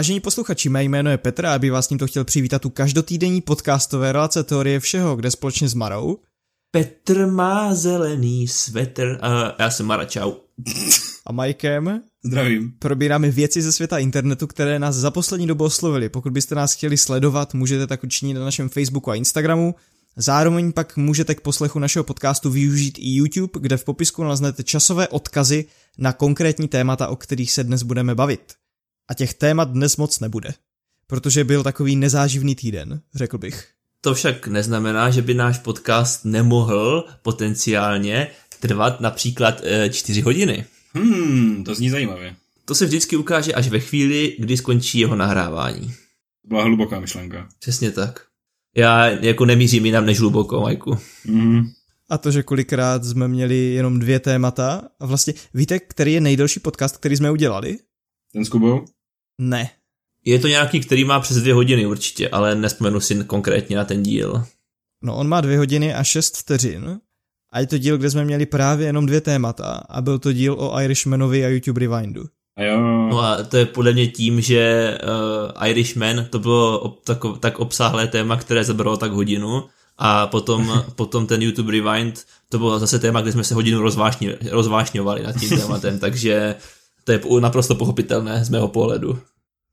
Vážení posluchači, mé jméno je Petr a aby vás tímto chtěl přivítat u každotýdenní podcastové relace Teorie všeho, kde společně s Marou. Petr má zelený svetr a já jsem Mara, čau. A Majkem. Zdravím. Probíráme věci ze světa internetu, které nás za poslední dobu oslovily. Pokud byste nás chtěli sledovat, můžete tak učinit na našem Facebooku a Instagramu. Zároveň pak můžete k poslechu našeho podcastu využít i YouTube, kde v popisku naleznete časové odkazy na konkrétní témata, o kterých se dnes budeme bavit. A těch témat dnes moc nebude, protože byl takový nezáživný týden, řekl bych. To však neznamená, že by náš podcast nemohl potenciálně trvat například e, čtyři hodiny. Hmm, to zní zajímavě. To se vždycky ukáže až ve chvíli, kdy skončí jeho nahrávání. Byla hluboká myšlenka. Přesně tak. Já jako nemířím jinam než hluboko, Majku. Mm. A to, že kolikrát jsme měli jenom dvě témata. A vlastně víte, který je nejdelší podcast, který jsme udělali? Ten s Kubou? Ne. Je to nějaký, který má přes dvě hodiny určitě, ale nespomenu si konkrétně na ten díl. No on má dvě hodiny a šest vteřin a je to díl, kde jsme měli právě jenom dvě témata a byl to díl o Irishmanovi a YouTube Rewindu. A jo. No a to je podle mě tím, že uh, Irishman to bylo ob, tak, tak obsáhlé téma, které zabralo tak hodinu a potom, potom ten YouTube Rewind, to bylo zase téma, kde jsme se hodinu rozvášni, rozvášňovali nad tím tématem, takže to je naprosto pochopitelné z mého pohledu.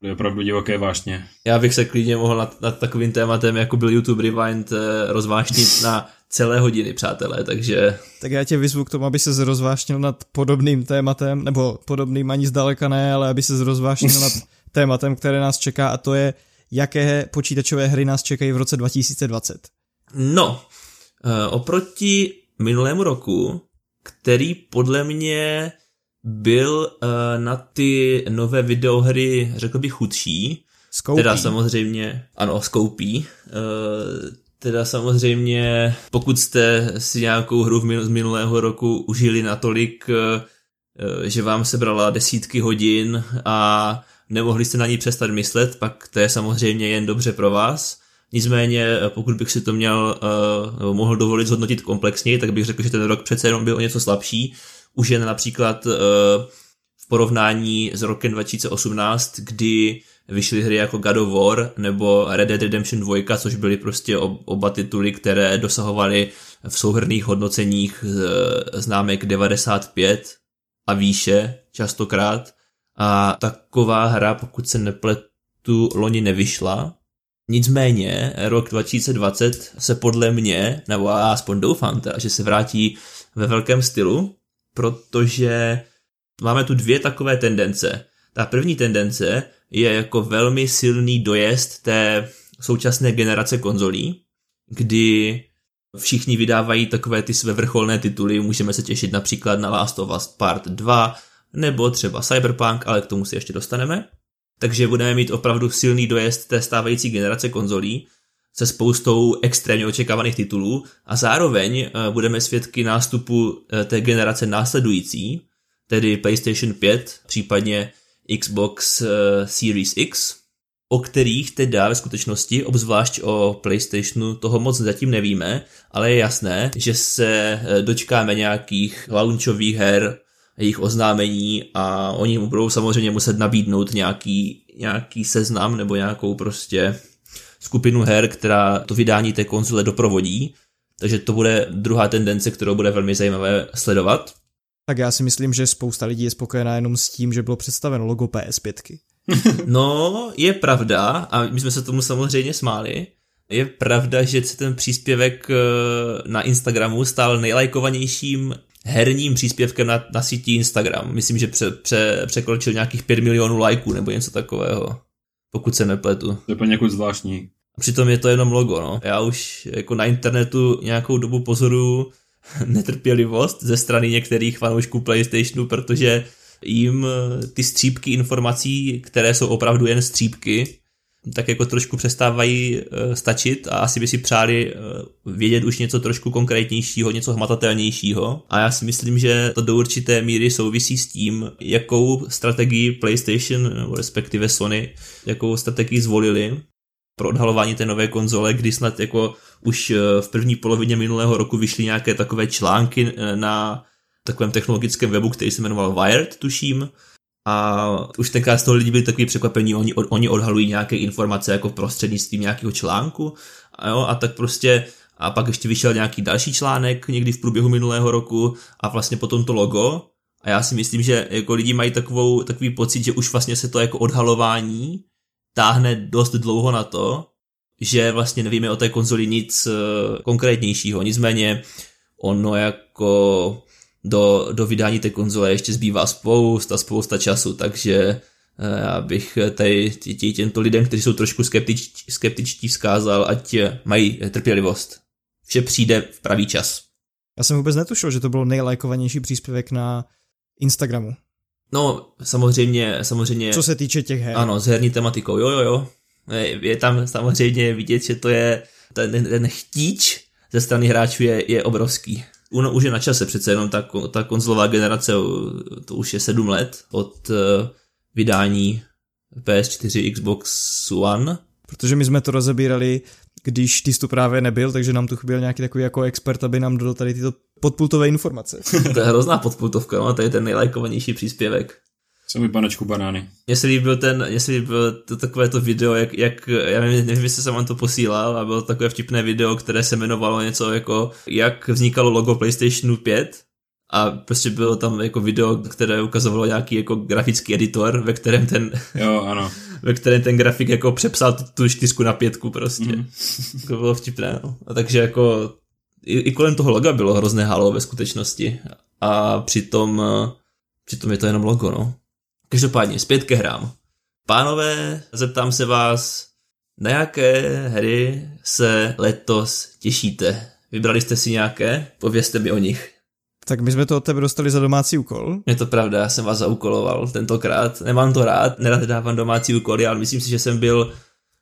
To je opravdu divoké vášně. Já bych se klidně mohl nad, nad takovým tématem, jako byl YouTube Rewind, eh, rozvášnit na celé hodiny, přátelé, takže... Tak já tě vyzvu k tomu, aby se zrozvášnil nad podobným tématem, nebo podobným ani zdaleka ne, ale aby se zrozvášnil nad tématem, které nás čeká a to je, jaké počítačové hry nás čekají v roce 2020. No, eh, oproti minulému roku, který podle mě byl uh, na ty nové videohry, řekl bych, chudší. Skoupí. Teda samozřejmě, ano, skoupí. Uh, teda samozřejmě, pokud jste si nějakou hru z minulého roku užili natolik, uh, že vám sebrala desítky hodin a nemohli jste na ní přestat myslet, pak to je samozřejmě jen dobře pro vás. Nicméně, pokud bych si to měl, uh, mohl dovolit zhodnotit komplexněji, tak bych řekl, že ten rok přece jenom byl o něco slabší už jen například uh, v porovnání s rokem 2018, kdy vyšly hry jako God of War nebo Red Dead Redemption 2, což byly prostě oba tituly, které dosahovaly v souhrných hodnoceních známek 95 a výše častokrát. A taková hra, pokud se nepletu, loni nevyšla. Nicméně rok 2020 se podle mě, nebo aspoň doufám teda, že se vrátí ve velkém stylu protože máme tu dvě takové tendence. Ta první tendence je jako velmi silný dojezd té současné generace konzolí, kdy všichni vydávají takové ty své vrcholné tituly, můžeme se těšit například na Last of Us Part 2, nebo třeba Cyberpunk, ale k tomu si ještě dostaneme. Takže budeme mít opravdu silný dojezd té stávající generace konzolí, se spoustou extrémně očekávaných titulů a zároveň eh, budeme svědky nástupu eh, té generace následující, tedy PlayStation 5, případně Xbox eh, Series X, o kterých teda ve skutečnosti, obzvlášť o PlayStationu, toho moc zatím nevíme, ale je jasné, že se dočkáme nějakých launchových her, jejich oznámení a oni budou samozřejmě muset nabídnout nějaký, nějaký seznam nebo nějakou prostě skupinu her, která to vydání té konzole doprovodí, takže to bude druhá tendence, kterou bude velmi zajímavé sledovat. Tak já si myslím, že spousta lidí je spokojená jenom s tím, že bylo představeno logo PS5. no, je pravda, a my jsme se tomu samozřejmě smáli, je pravda, že se ten příspěvek eh, na Instagramu stál nejlajkovanějším herním příspěvkem na, na síti Instagram. Myslím, že pře, pře, překročil nějakých 5 milionů lajků nebo něco takového, pokud se nepletu. To je poněkud zvláštní. Přitom je to jenom logo, no. Já už jako na internetu nějakou dobu pozoruju netrpělivost ze strany některých fanoušků PlayStationu, protože jim ty střípky informací, které jsou opravdu jen střípky, tak jako trošku přestávají uh, stačit a asi by si přáli uh, vědět už něco trošku konkrétnějšího, něco hmatatelnějšího. A já si myslím, že to do určité míry souvisí s tím, jakou strategii PlayStation, nebo respektive Sony, jakou strategii zvolili pro odhalování té nové konzole, kdy snad jako už v první polovině minulého roku vyšly nějaké takové články na takovém technologickém webu, který se jmenoval Wired, tuším, a už tenkrát z toho lidi byli takový překvapení, oni, oni odhalují nějaké informace jako prostřednictvím nějakého článku a, jo, a tak prostě a pak ještě vyšel nějaký další článek někdy v průběhu minulého roku a vlastně potom to logo. A já si myslím, že jako lidi mají takovou, takový pocit, že už vlastně se to jako odhalování táhne dost dlouho na to, že vlastně nevíme o té konzoli nic uh, konkrétnějšího. Nicméně ono jako do, do vydání té konzole ještě zbývá spousta, spousta času, takže eh, já bych tady těmto lidem, kteří jsou trošku skeptič, skeptičtí, vzkázal, ať mají trpělivost. Vše přijde v pravý čas. Já jsem vůbec netušil, že to byl nejlajkovanější příspěvek na Instagramu. No, samozřejmě, samozřejmě. Co se týče těch her. Ano, s herní tematikou, jo, jo, jo. Je tam samozřejmě vidět, že to je ten, ten chtíč ze strany hráčů je, je obrovský ono už je na čase, přece jenom ta, ta konzolová generace, to už je sedm let od uh, vydání PS4 Xbox One. Protože my jsme to rozebírali, když ty tu právě nebyl, takže nám tu chyběl nějaký takový jako expert, aby nám dodal tady tyto podpultové informace. to je hrozná podpultovka, no, to je ten nejlajkovanější příspěvek. Co mi panečku banány. Mně se líbil ten, mně se líbil to, takové to video, jak, jak já nevím, nevím, jestli jsem vám to posílal, a bylo to takové vtipné video, které se jmenovalo něco jako, jak vznikalo logo PlayStationu 5, a prostě bylo tam jako video, které ukazovalo nějaký jako grafický editor, ve kterém ten, jo, ano. ve kterém ten grafik jako přepsal tu, tu čtyřku na pětku prostě. Mm. to bylo vtipné, no. A takže jako i, i kolem toho loga bylo hrozné halo ve skutečnosti. A přitom, přitom je to jenom logo, no. Každopádně, zpět ke hrám. Pánové, zeptám se vás, na jaké hry se letos těšíte? Vybrali jste si nějaké? Povězte mi o nich. Tak my jsme to od tebe dostali za domácí úkol. Je to pravda, já jsem vás zaúkoloval tentokrát. Nemám to rád, nerad dávám domácí úkoly, ale myslím si, že jsem byl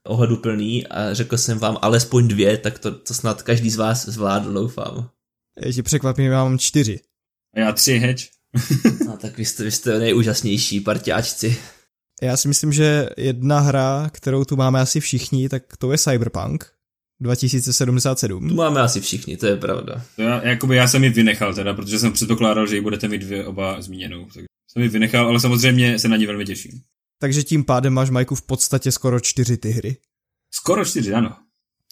ohleduplný a řekl jsem vám alespoň dvě, tak to, to snad každý z vás zvládl, doufám. Já ti překvapím, já mám čtyři. A já tři, heč. no tak vy jste, vy jste nejúžasnější partiáčci. Já si myslím, že jedna hra, kterou tu máme asi všichni, tak to je Cyberpunk 2077. Tu máme asi všichni, to je pravda. To já, jakoby já jsem ji vynechal teda, protože jsem předpokládal, že ji budete mít dvě oba zmíněnou. Tak jsem ji vynechal, ale samozřejmě se na ní velmi těším. Takže tím pádem máš, Majku, v podstatě skoro čtyři ty hry. Skoro čtyři, ano.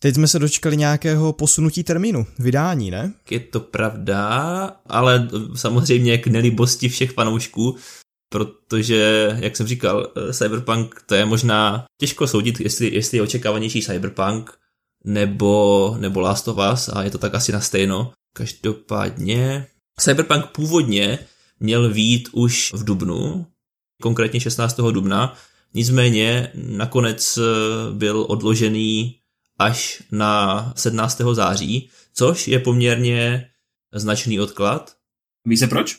Teď jsme se dočkali nějakého posunutí termínu, vydání, ne? Je to pravda, ale samozřejmě k nelibosti všech fanoušků, protože, jak jsem říkal, Cyberpunk to je možná těžko soudit, jestli, jestli je očekávanější Cyberpunk nebo, nebo Last of Us a je to tak asi na stejno. Každopádně Cyberpunk původně měl výjít už v Dubnu, konkrétně 16. dubna, nicméně nakonec byl odložený až na 17. září, což je poměrně značný odklad. Ví se proč?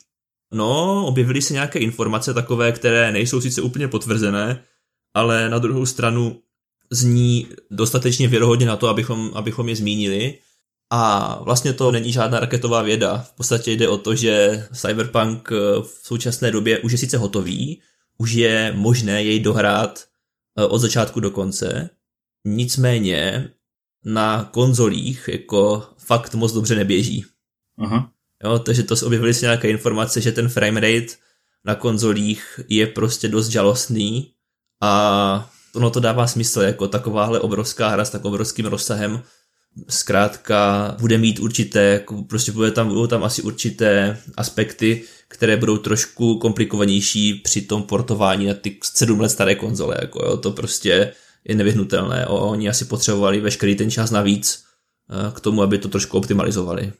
No, objevily se nějaké informace takové, které nejsou sice úplně potvrzené, ale na druhou stranu zní dostatečně věrohodně na to, abychom, abychom je zmínili. A vlastně to není žádná raketová věda. V podstatě jde o to, že Cyberpunk v současné době už je sice hotový, už je možné jej dohrát eh, od začátku do konce, nicméně na konzolích jako fakt moc dobře neběží. Aha. Jo, takže to se objevily se nějaké informace, že ten framerate na konzolích je prostě dost žalostný a ono to dává smysl, jako takováhle obrovská hra s tak obrovským rozsahem zkrátka bude mít určité, jako prostě bude tam, budou tam asi určité aspekty, které budou trošku komplikovanější při tom portování na ty sedm let staré konzole, jako jo, to prostě je nevyhnutelné. Oni asi potřebovali veškerý ten čas navíc eh, k tomu, aby to trošku optimalizovali.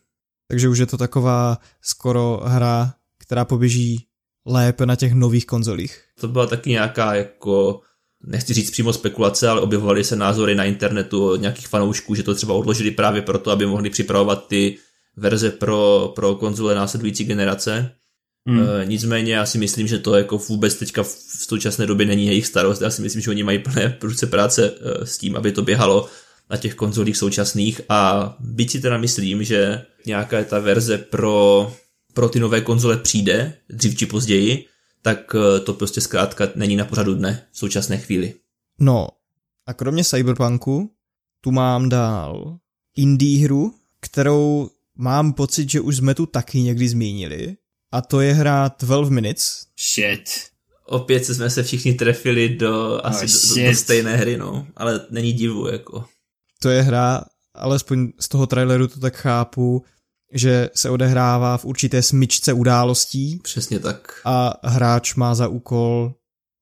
Takže už je to taková skoro hra, která poběží lépe na těch nových konzolích. To byla taky nějaká jako nechci říct přímo spekulace, ale objevovaly se názory na internetu od nějakých fanoušků, že to třeba odložili právě proto, aby mohli připravovat ty verze pro, pro konzole následující generace. Hmm. E, nicméně já si myslím, že to jako vůbec teďka v současné době není jejich starost. Já si myslím, že oni mají plné ruce práce e, s tím, aby to běhalo na těch konzolích současných a byť si teda myslím, že nějaká ta verze pro, pro ty nové konzole přijde, dřív či později, tak e, to prostě zkrátka není na pořadu dne v současné chvíli. No a kromě Cyberpunku tu mám dál indie hru, kterou mám pocit, že už jsme tu taky někdy zmínili a to je hra 12 Minutes. Shit. Opět jsme se všichni trefili do asi oh, do, do, do stejné hry, no, ale není divu, jako. To je hra, alespoň z toho traileru to tak chápu, že se odehrává v určité smyčce událostí. Přesně tak. A hráč má za úkol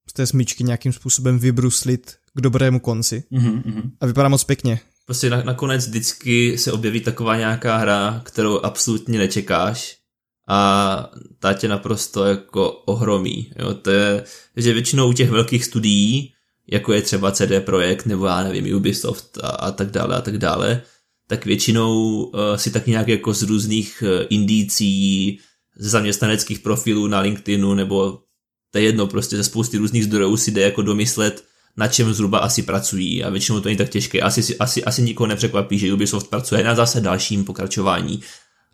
z té smyčky nějakým způsobem vybruslit k dobrému konci. Mm-hmm. A vypadá moc pěkně. Prostě na, nakonec vždycky se objeví taková nějaká hra, kterou absolutně nečekáš a ta tě naprosto jako ohromí. Jo? To je, že většinou u těch velkých studií, jako je třeba CD Projekt nebo já nevím, Ubisoft a, a tak dále a tak dále, tak většinou uh, si tak nějak jako z různých uh, indicí, z zaměstnaneckých profilů na LinkedInu nebo to je jedno, prostě ze spousty různých zdrojů si jde jako domyslet, na čem zhruba asi pracují a většinou to není tak těžké. Asi, asi, asi nikoho nepřekvapí, že Ubisoft pracuje na zase dalším pokračování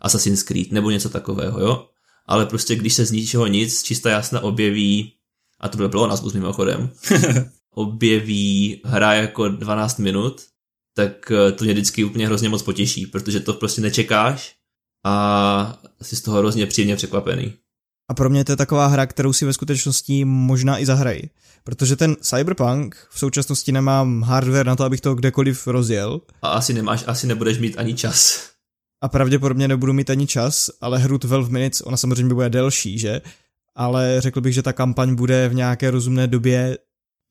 Assassin's Creed nebo něco takového, jo? Ale prostě když se z ničeho nic čistá jasna objeví, a to bylo nás mimochodem, objeví hra jako 12 minut, tak eh, to mě vždycky úplně hrozně moc potěší, protože to prostě nečekáš a jsi z toho hrozně příjemně překvapený. A pro mě to je taková hra, kterou si ve skutečnosti možná i zahrají. Protože ten Cyberpunk v současnosti nemám hardware na to, abych to kdekoliv rozjel. A asi nemáš, asi nebudeš mít ani čas. A pravděpodobně nebudu mít ani čas, ale hru 12 minutes, ona samozřejmě bude delší, že? Ale řekl bych, že ta kampaň bude v nějaké rozumné době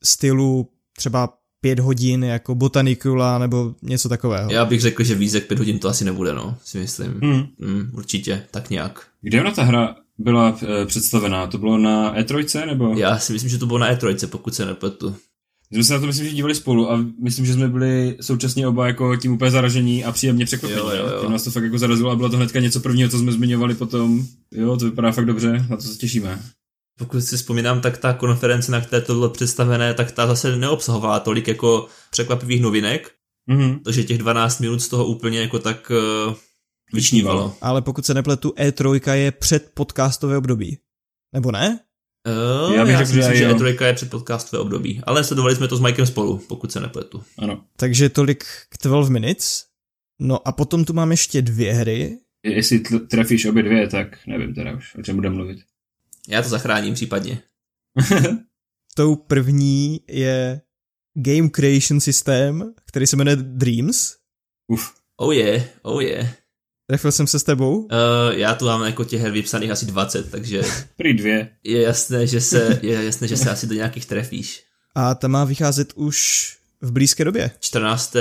stylu třeba pět hodin jako botanikula nebo něco takového. Já bych řekl, že víc jak pět hodin to asi nebude, no, si myslím. Hmm. Mm, určitě, tak nějak. Kde ona ta hra byla e, představená? To bylo na E3 nebo? Já si myslím, že to bylo na E3, pokud se nepletu. My jsme se na to myslím, že dívali spolu a myslím, že jsme byli současně oba jako tím úplně zaražení a příjemně překvapení. Jo, jo, jo. Tím nás to fakt jako zarazilo a bylo to hnedka něco prvního, co jsme zmiňovali potom. Jo, to vypadá fakt dobře, na to se těšíme. Pokud si vzpomínám, tak ta konference, na které to bylo představené, tak ta zase neobsahovala tolik jako překvapivých novinek, mm-hmm. takže těch 12 minut z toho úplně jako tak uh, vyčnívalo. Ale pokud se nepletu, E3 je před podcastové období. Nebo ne? Uh, já, bych já řekl, si myslím, že E3 je před podcastové období, ale sledovali jsme to s Mikem spolu, pokud se nepletu. Ano. Takže tolik k 12 minutes. No a potom tu mám ještě dvě hry. Jestli trefíš obě dvě, tak nevím teda už, o čem budeme mluvit. Já to zachráním případně. Tou první je Game Creation System, který se jmenuje Dreams. Uf. Oh je, yeah, oh je. Yeah. Trefil jsem se s tebou? Uh, já tu mám jako těch her vypsaných asi 20, takže... Prý dvě. Je jasné, že se, je jasné, že se asi do nějakých trefíš. A ta má vycházet už v blízké době. 14.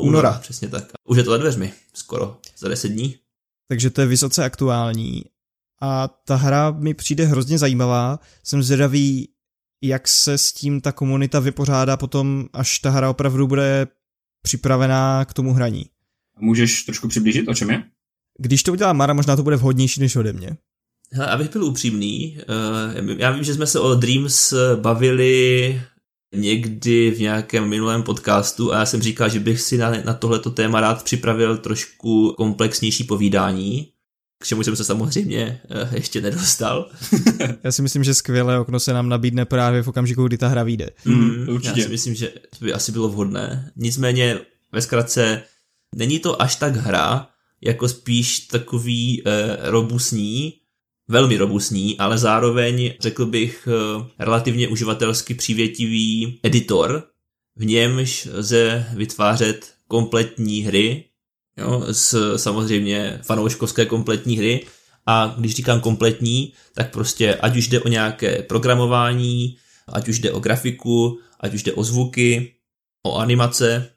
února. Přesně tak. Už je to za dveřmi, skoro, za 10 dní. Takže to je vysoce aktuální. A ta hra mi přijde hrozně zajímavá. Jsem zvědavý, jak se s tím ta komunita vypořádá potom, až ta hra opravdu bude připravená k tomu hraní. Můžeš trošku přiblížit, o čem je? Když to udělá Mara, možná to bude vhodnější než ode mě. Hele, abych byl upřímný, uh, já vím, že jsme se o Dreams bavili někdy v nějakém minulém podcastu a já jsem říkal, že bych si na, na tohleto téma rád připravil trošku komplexnější povídání, k čemu jsem se samozřejmě uh, ještě nedostal. já si myslím, že skvělé okno se nám nabídne právě v okamžiku, kdy ta hra vyjde. Mm, určitě. Já si myslím, že to by asi bylo vhodné. Nicméně ve zkratce není to až tak hra, jako spíš takový eh, robustní, velmi robustní, ale zároveň řekl bych eh, relativně uživatelsky přívětivý editor, v němž lze vytvářet kompletní hry, jo, s samozřejmě fanouškovské kompletní hry, a když říkám kompletní, tak prostě ať už jde o nějaké programování, ať už jde o grafiku, ať už jde o zvuky, o animace,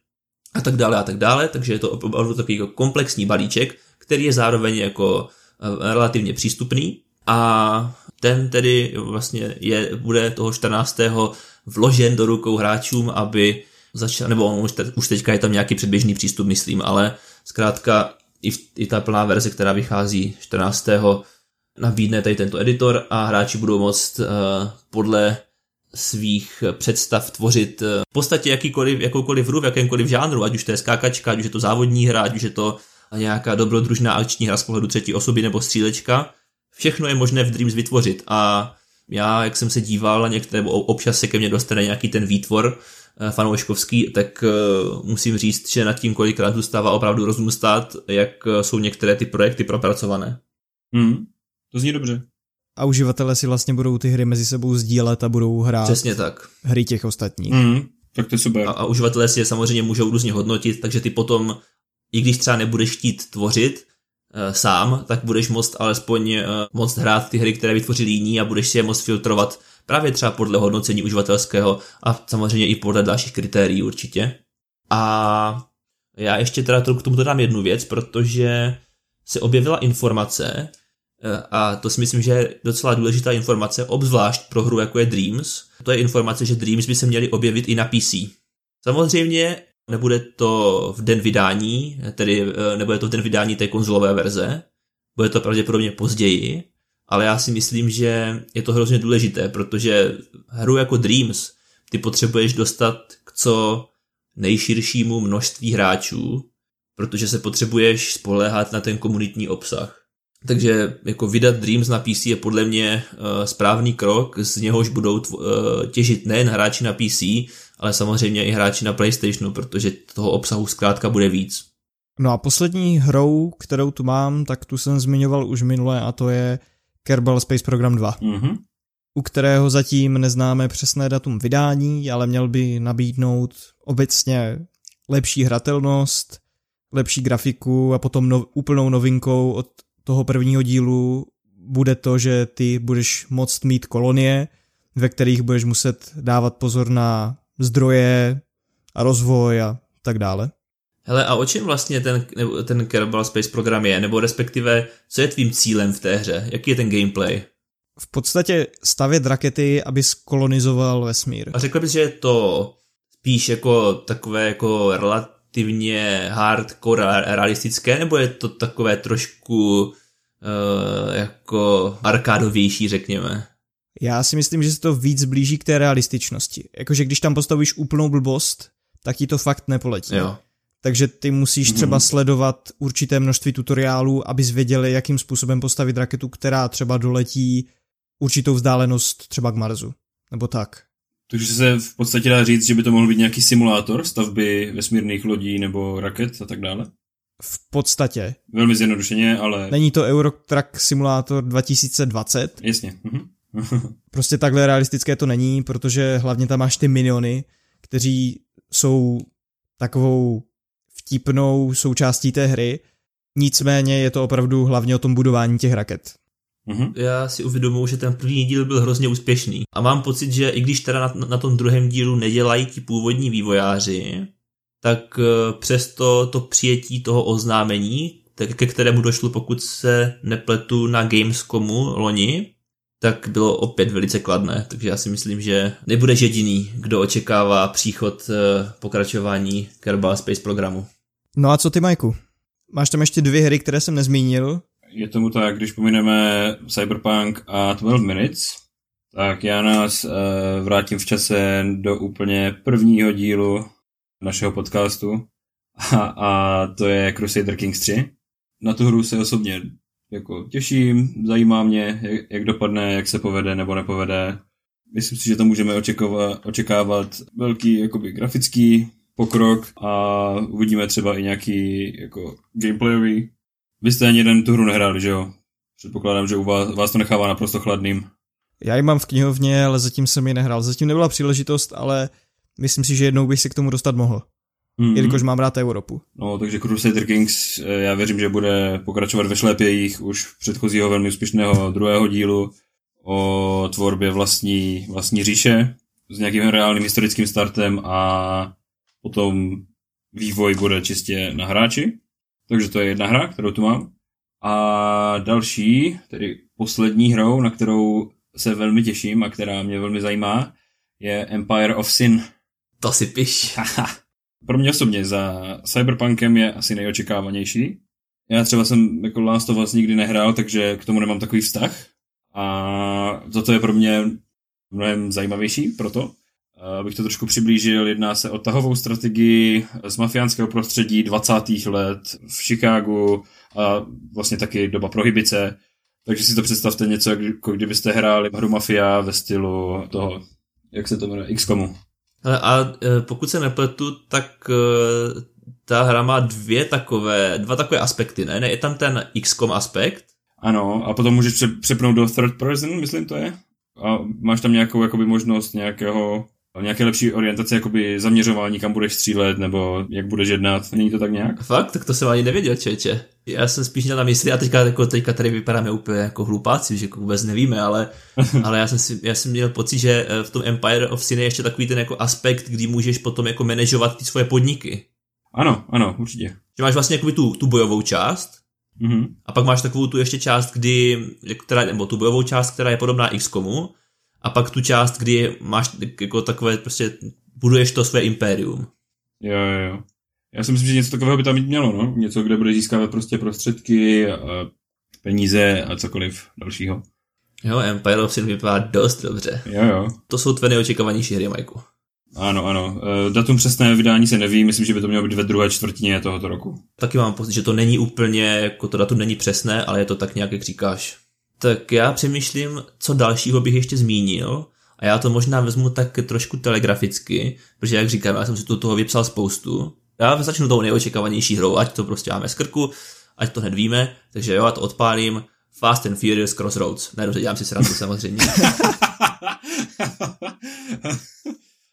a tak dále a tak dále, takže je to opravdu takový jako komplexní balíček, který je zároveň jako eh, relativně přístupný a ten tedy vlastně je, bude toho 14. vložen do rukou hráčům, aby začal, nebo už, te, už teďka je tam nějaký předběžný přístup, myslím, ale zkrátka i, v, i ta plná verze, která vychází 14. nabídne tady tento editor a hráči budou moct uh, podle svých představ tvořit uh, v podstatě jakýkoliv, jakoukoliv hru v jakémkoliv žánru, ať už to je skákačka, ať už je to závodní hra, ať už je to nějaká dobrodružná akční hra z pohledu třetí osoby nebo střílečka. Všechno je možné v Dreams vytvořit a já, jak jsem se díval, některé, občas se ke mně dostane nějaký ten výtvor fanouškovský, tak uh, musím říct, že nad tím kolikrát zůstává opravdu rozum stát, jak jsou některé ty projekty propracované. Hmm, to zní dobře. A uživatelé si vlastně budou ty hry mezi sebou sdílet a budou hrát Přesně tak. hry těch ostatních. Hmm, tak to je super. A, a uživatelé si je samozřejmě můžou různě hodnotit, takže ty potom, i když třeba nebudeš chtít tvořit sám, tak budeš moct alespoň e, moct hrát ty hry, které vytvořili jiní a budeš si je moct filtrovat právě třeba podle hodnocení uživatelského a samozřejmě i podle dalších kritérií určitě. A já ještě teda k tomu dodám jednu věc, protože se objevila informace, eh, a to si myslím, že je docela důležitá informace, obzvlášť pro hru jako je Dreams. To je informace, že Dreams by se měly objevit i na PC. Samozřejmě nebude to v den vydání, tedy eh, nebude to v den vydání té konzolové verze, bude to pravděpodobně později, ale já si myslím, že je to hrozně důležité, protože hru jako Dreams ty potřebuješ dostat k co nejširšímu množství hráčů, protože se potřebuješ spoléhat na ten komunitní obsah. Takže jako vydat Dreams na PC je podle mě uh, správný krok, z něhož budou tvo- uh, těžit nejen hráči na PC, ale samozřejmě i hráči na PlayStationu, protože toho obsahu zkrátka bude víc. No a poslední hrou, kterou tu mám, tak tu jsem zmiňoval už minule a to je Kerbal Space Program 2. Mm-hmm. u kterého zatím neznáme přesné datum vydání, ale měl by nabídnout obecně lepší hratelnost, lepší grafiku a potom no, úplnou novinkou od toho prvního dílu bude to, že ty budeš moct mít kolonie, ve kterých budeš muset dávat pozor na zdroje a rozvoj a tak dále. Hele, a o čem vlastně ten, ten Kerbal Space program je? Nebo respektive, co je tvým cílem v té hře? Jaký je ten gameplay? V podstatě stavět rakety, aby skolonizoval vesmír. A řekl bys, že je to spíš jako takové jako relativně hardcore realistické, nebo je to takové trošku uh, jako arkádovější, řekněme? Já si myslím, že se to víc blíží k té realističnosti. Jakože když tam postavíš úplnou blbost, tak ti to fakt nepoletí. Jo. Takže ty musíš třeba Mhm. sledovat určité množství tutoriálů, abys věděl, jakým způsobem postavit raketu, která třeba doletí určitou vzdálenost třeba k Marsu. Nebo tak. Takže se v podstatě dá říct, že by to mohl být nějaký simulátor stavby vesmírných lodí nebo raket a tak dále. V podstatě. Velmi zjednodušeně, ale Není to Eurotrack Simulator 2020. jasně. Mhm. Prostě takhle realistické to není, protože hlavně tam máš ty miniony, kteří jsou takovou vtipnou součástí té hry. Nicméně je to opravdu hlavně o tom budování těch raket. Mhm. Já si uvědomuji, že ten první díl byl hrozně úspěšný. A mám pocit, že i když teda na, na tom druhém dílu nedělají ti původní vývojáři, tak eh, přesto to přijetí toho oznámení, tak ke kterému došlo, pokud se nepletu na Gamescomu loni, tak bylo opět velice kladné. Takže já si myslím, že nebudeš jediný, kdo očekává příchod eh, pokračování Kerbal Space programu. No a co ty, Majku? Máš tam ještě dvě hry, které jsem nezmínil. Je tomu tak, když pomineme Cyberpunk a 12 Minutes, tak já nás uh, vrátím v čase do úplně prvního dílu našeho podcastu a, a to je Crusader Kings 3. Na tu hru se osobně jako těším, zajímá mě, jak, jak dopadne, jak se povede nebo nepovede. Myslím si, že tam můžeme očekávat, očekávat velký jakoby, grafický pokrok a uvidíme třeba i nějaký jako gameplayový vy jste ani jeden tu hru nehráli, že jo? Předpokládám, že u vás, vás to nechává naprosto chladným. Já ji mám v knihovně, ale zatím jsem ji nehrál. Zatím nebyla příležitost, ale myslím si, že jednou bych se k tomu dostat mohl. Mm-hmm. Jelikož mám rád Evropu. No, takže Crusader Kings, eh, já věřím, že bude pokračovat ve šlépějích už předchozího velmi úspěšného druhého dílu o tvorbě vlastní, vlastní říše s nějakým reálným historickým startem a potom vývoj bude čistě na hráči. Takže to je jedna hra, kterou tu mám. A další, tedy poslední hrou, na kterou se velmi těším a která mě velmi zajímá, je Empire of Sin. To si piš. Pro mě osobně za Cyberpunkem je asi nejočekávanější. Já třeba jsem jako Last of Us nikdy nehrál, takže k tomu nemám takový vztah. A toto je pro mě mnohem zajímavější proto, abych to trošku přiblížil, jedná se o tahovou strategii z mafiánského prostředí 20. let v Chicagu a vlastně taky doba prohybice. Takže si to představte něco, jako kdybyste hráli hru Mafia ve stylu toho, jak se to jmenuje, XCOMu. A e, pokud se nepletu, tak e, ta hra má dvě takové, dva takové aspekty, ne? ne je tam ten XCOM aspekt? Ano, a potom můžeš přepnout do third person, myslím to je? A máš tam nějakou jakoby možnost nějakého nějaké lepší orientace, jakoby zaměřování, kam budeš střílet, nebo jak budeš jednat, není to tak nějak? Fakt? Tak to jsem ani nevěděl, čeče. Já jsem spíš měl na mysli, a teďka, jako, teďka tady vypadáme úplně jako hlupáci, že jako vůbec nevíme, ale, ale já, jsem si, já jsem měl pocit, že eh, v tom Empire of Sin je ještě takový ten jako aspekt, kdy můžeš potom jako manažovat ty svoje podniky. Ano, ano, určitě. Že máš vlastně jako tu, tu bojovou část, mm-hmm. a pak máš takovou tu ještě část, kdy, která, nebo tu bojovou část, která je podobná XCOMu, a pak tu část, kdy máš jako takové prostě buduješ to své impérium. Jo, jo, jo. Já si myslím, že něco takového by tam mít mělo, no. Něco, kde bude získávat prostě prostředky, a peníze a cokoliv dalšího. Jo, Empire of Sin vypadá dost dobře. Jo, jo. To jsou tvé neočekávanější hry, Majku. Ano, ano. E, datum přesné vydání se neví, myslím, že by to mělo být ve druhé čtvrtině tohoto roku. Taky mám pocit, že to není úplně, jako to datum není přesné, ale je to tak nějak, jak říkáš. Tak já přemýšlím, co dalšího bych ještě zmínil. A já to možná vezmu tak trošku telegraficky, protože jak říkám, já jsem si to toho vypsal spoustu. Já začnu tou nejočekávanější hrou, ať to prostě máme z krku, ať to hned víme, takže jo, já to odpálím. Fast and Furious Crossroads. Ne, dobře, dělám si srandu samozřejmě.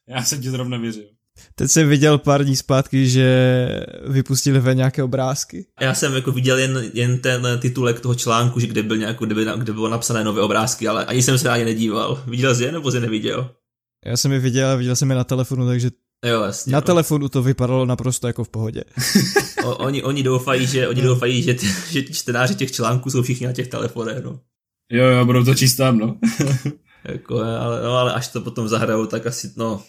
já jsem ti zrovna věřil. Teď jsem viděl pár dní zpátky, že vypustili ve nějaké obrázky. Já jsem jako viděl jen, jen ten titulek toho článku, že kde, byl nějakou, kde, by, kde bylo napsané nové obrázky, ale ani jsem se ani nedíval. Viděl jsi je nebo jsi neviděl? Já jsem je viděl, viděl jsem je na telefonu, takže Jo, jasně, na no. telefonu to vypadalo naprosto jako v pohodě. o, oni, oni doufají, že, oni doufají, že, ty, že ti čtenáři těch článků jsou všichni na těch telefonech, no. Jo, jo, budou to číst tam, no. jako, ale, no, ale až to potom zahrajou, tak asi, no,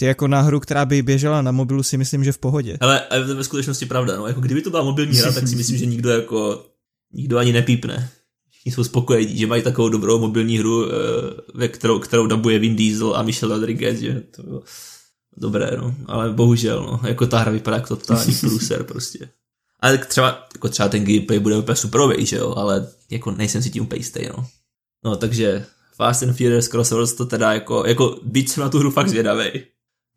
ty jako na hru, která by běžela na mobilu, si myslím, že v pohodě. Ale je to ve skutečnosti pravda, no. Jako kdyby to byla mobilní hra, tak si myslím, že nikdo jako, nikdo ani nepípne. Všichni jsou spokojení, že mají takovou dobrou mobilní hru, eh, ve kterou, kterou dabuje Vin Diesel a Michel Rodriguez, že to bylo dobré, no. Ale bohužel, no. Jako ta hra vypadá jako totální průser prostě. Ale třeba, jako třeba ten gameplay bude úplně superový, že jo, ale jako nejsem si tím úplně jistý, no. No, takže Fast and Furious Crossroads to teda jako, jako byť jsem na tu hru fakt zvědavý,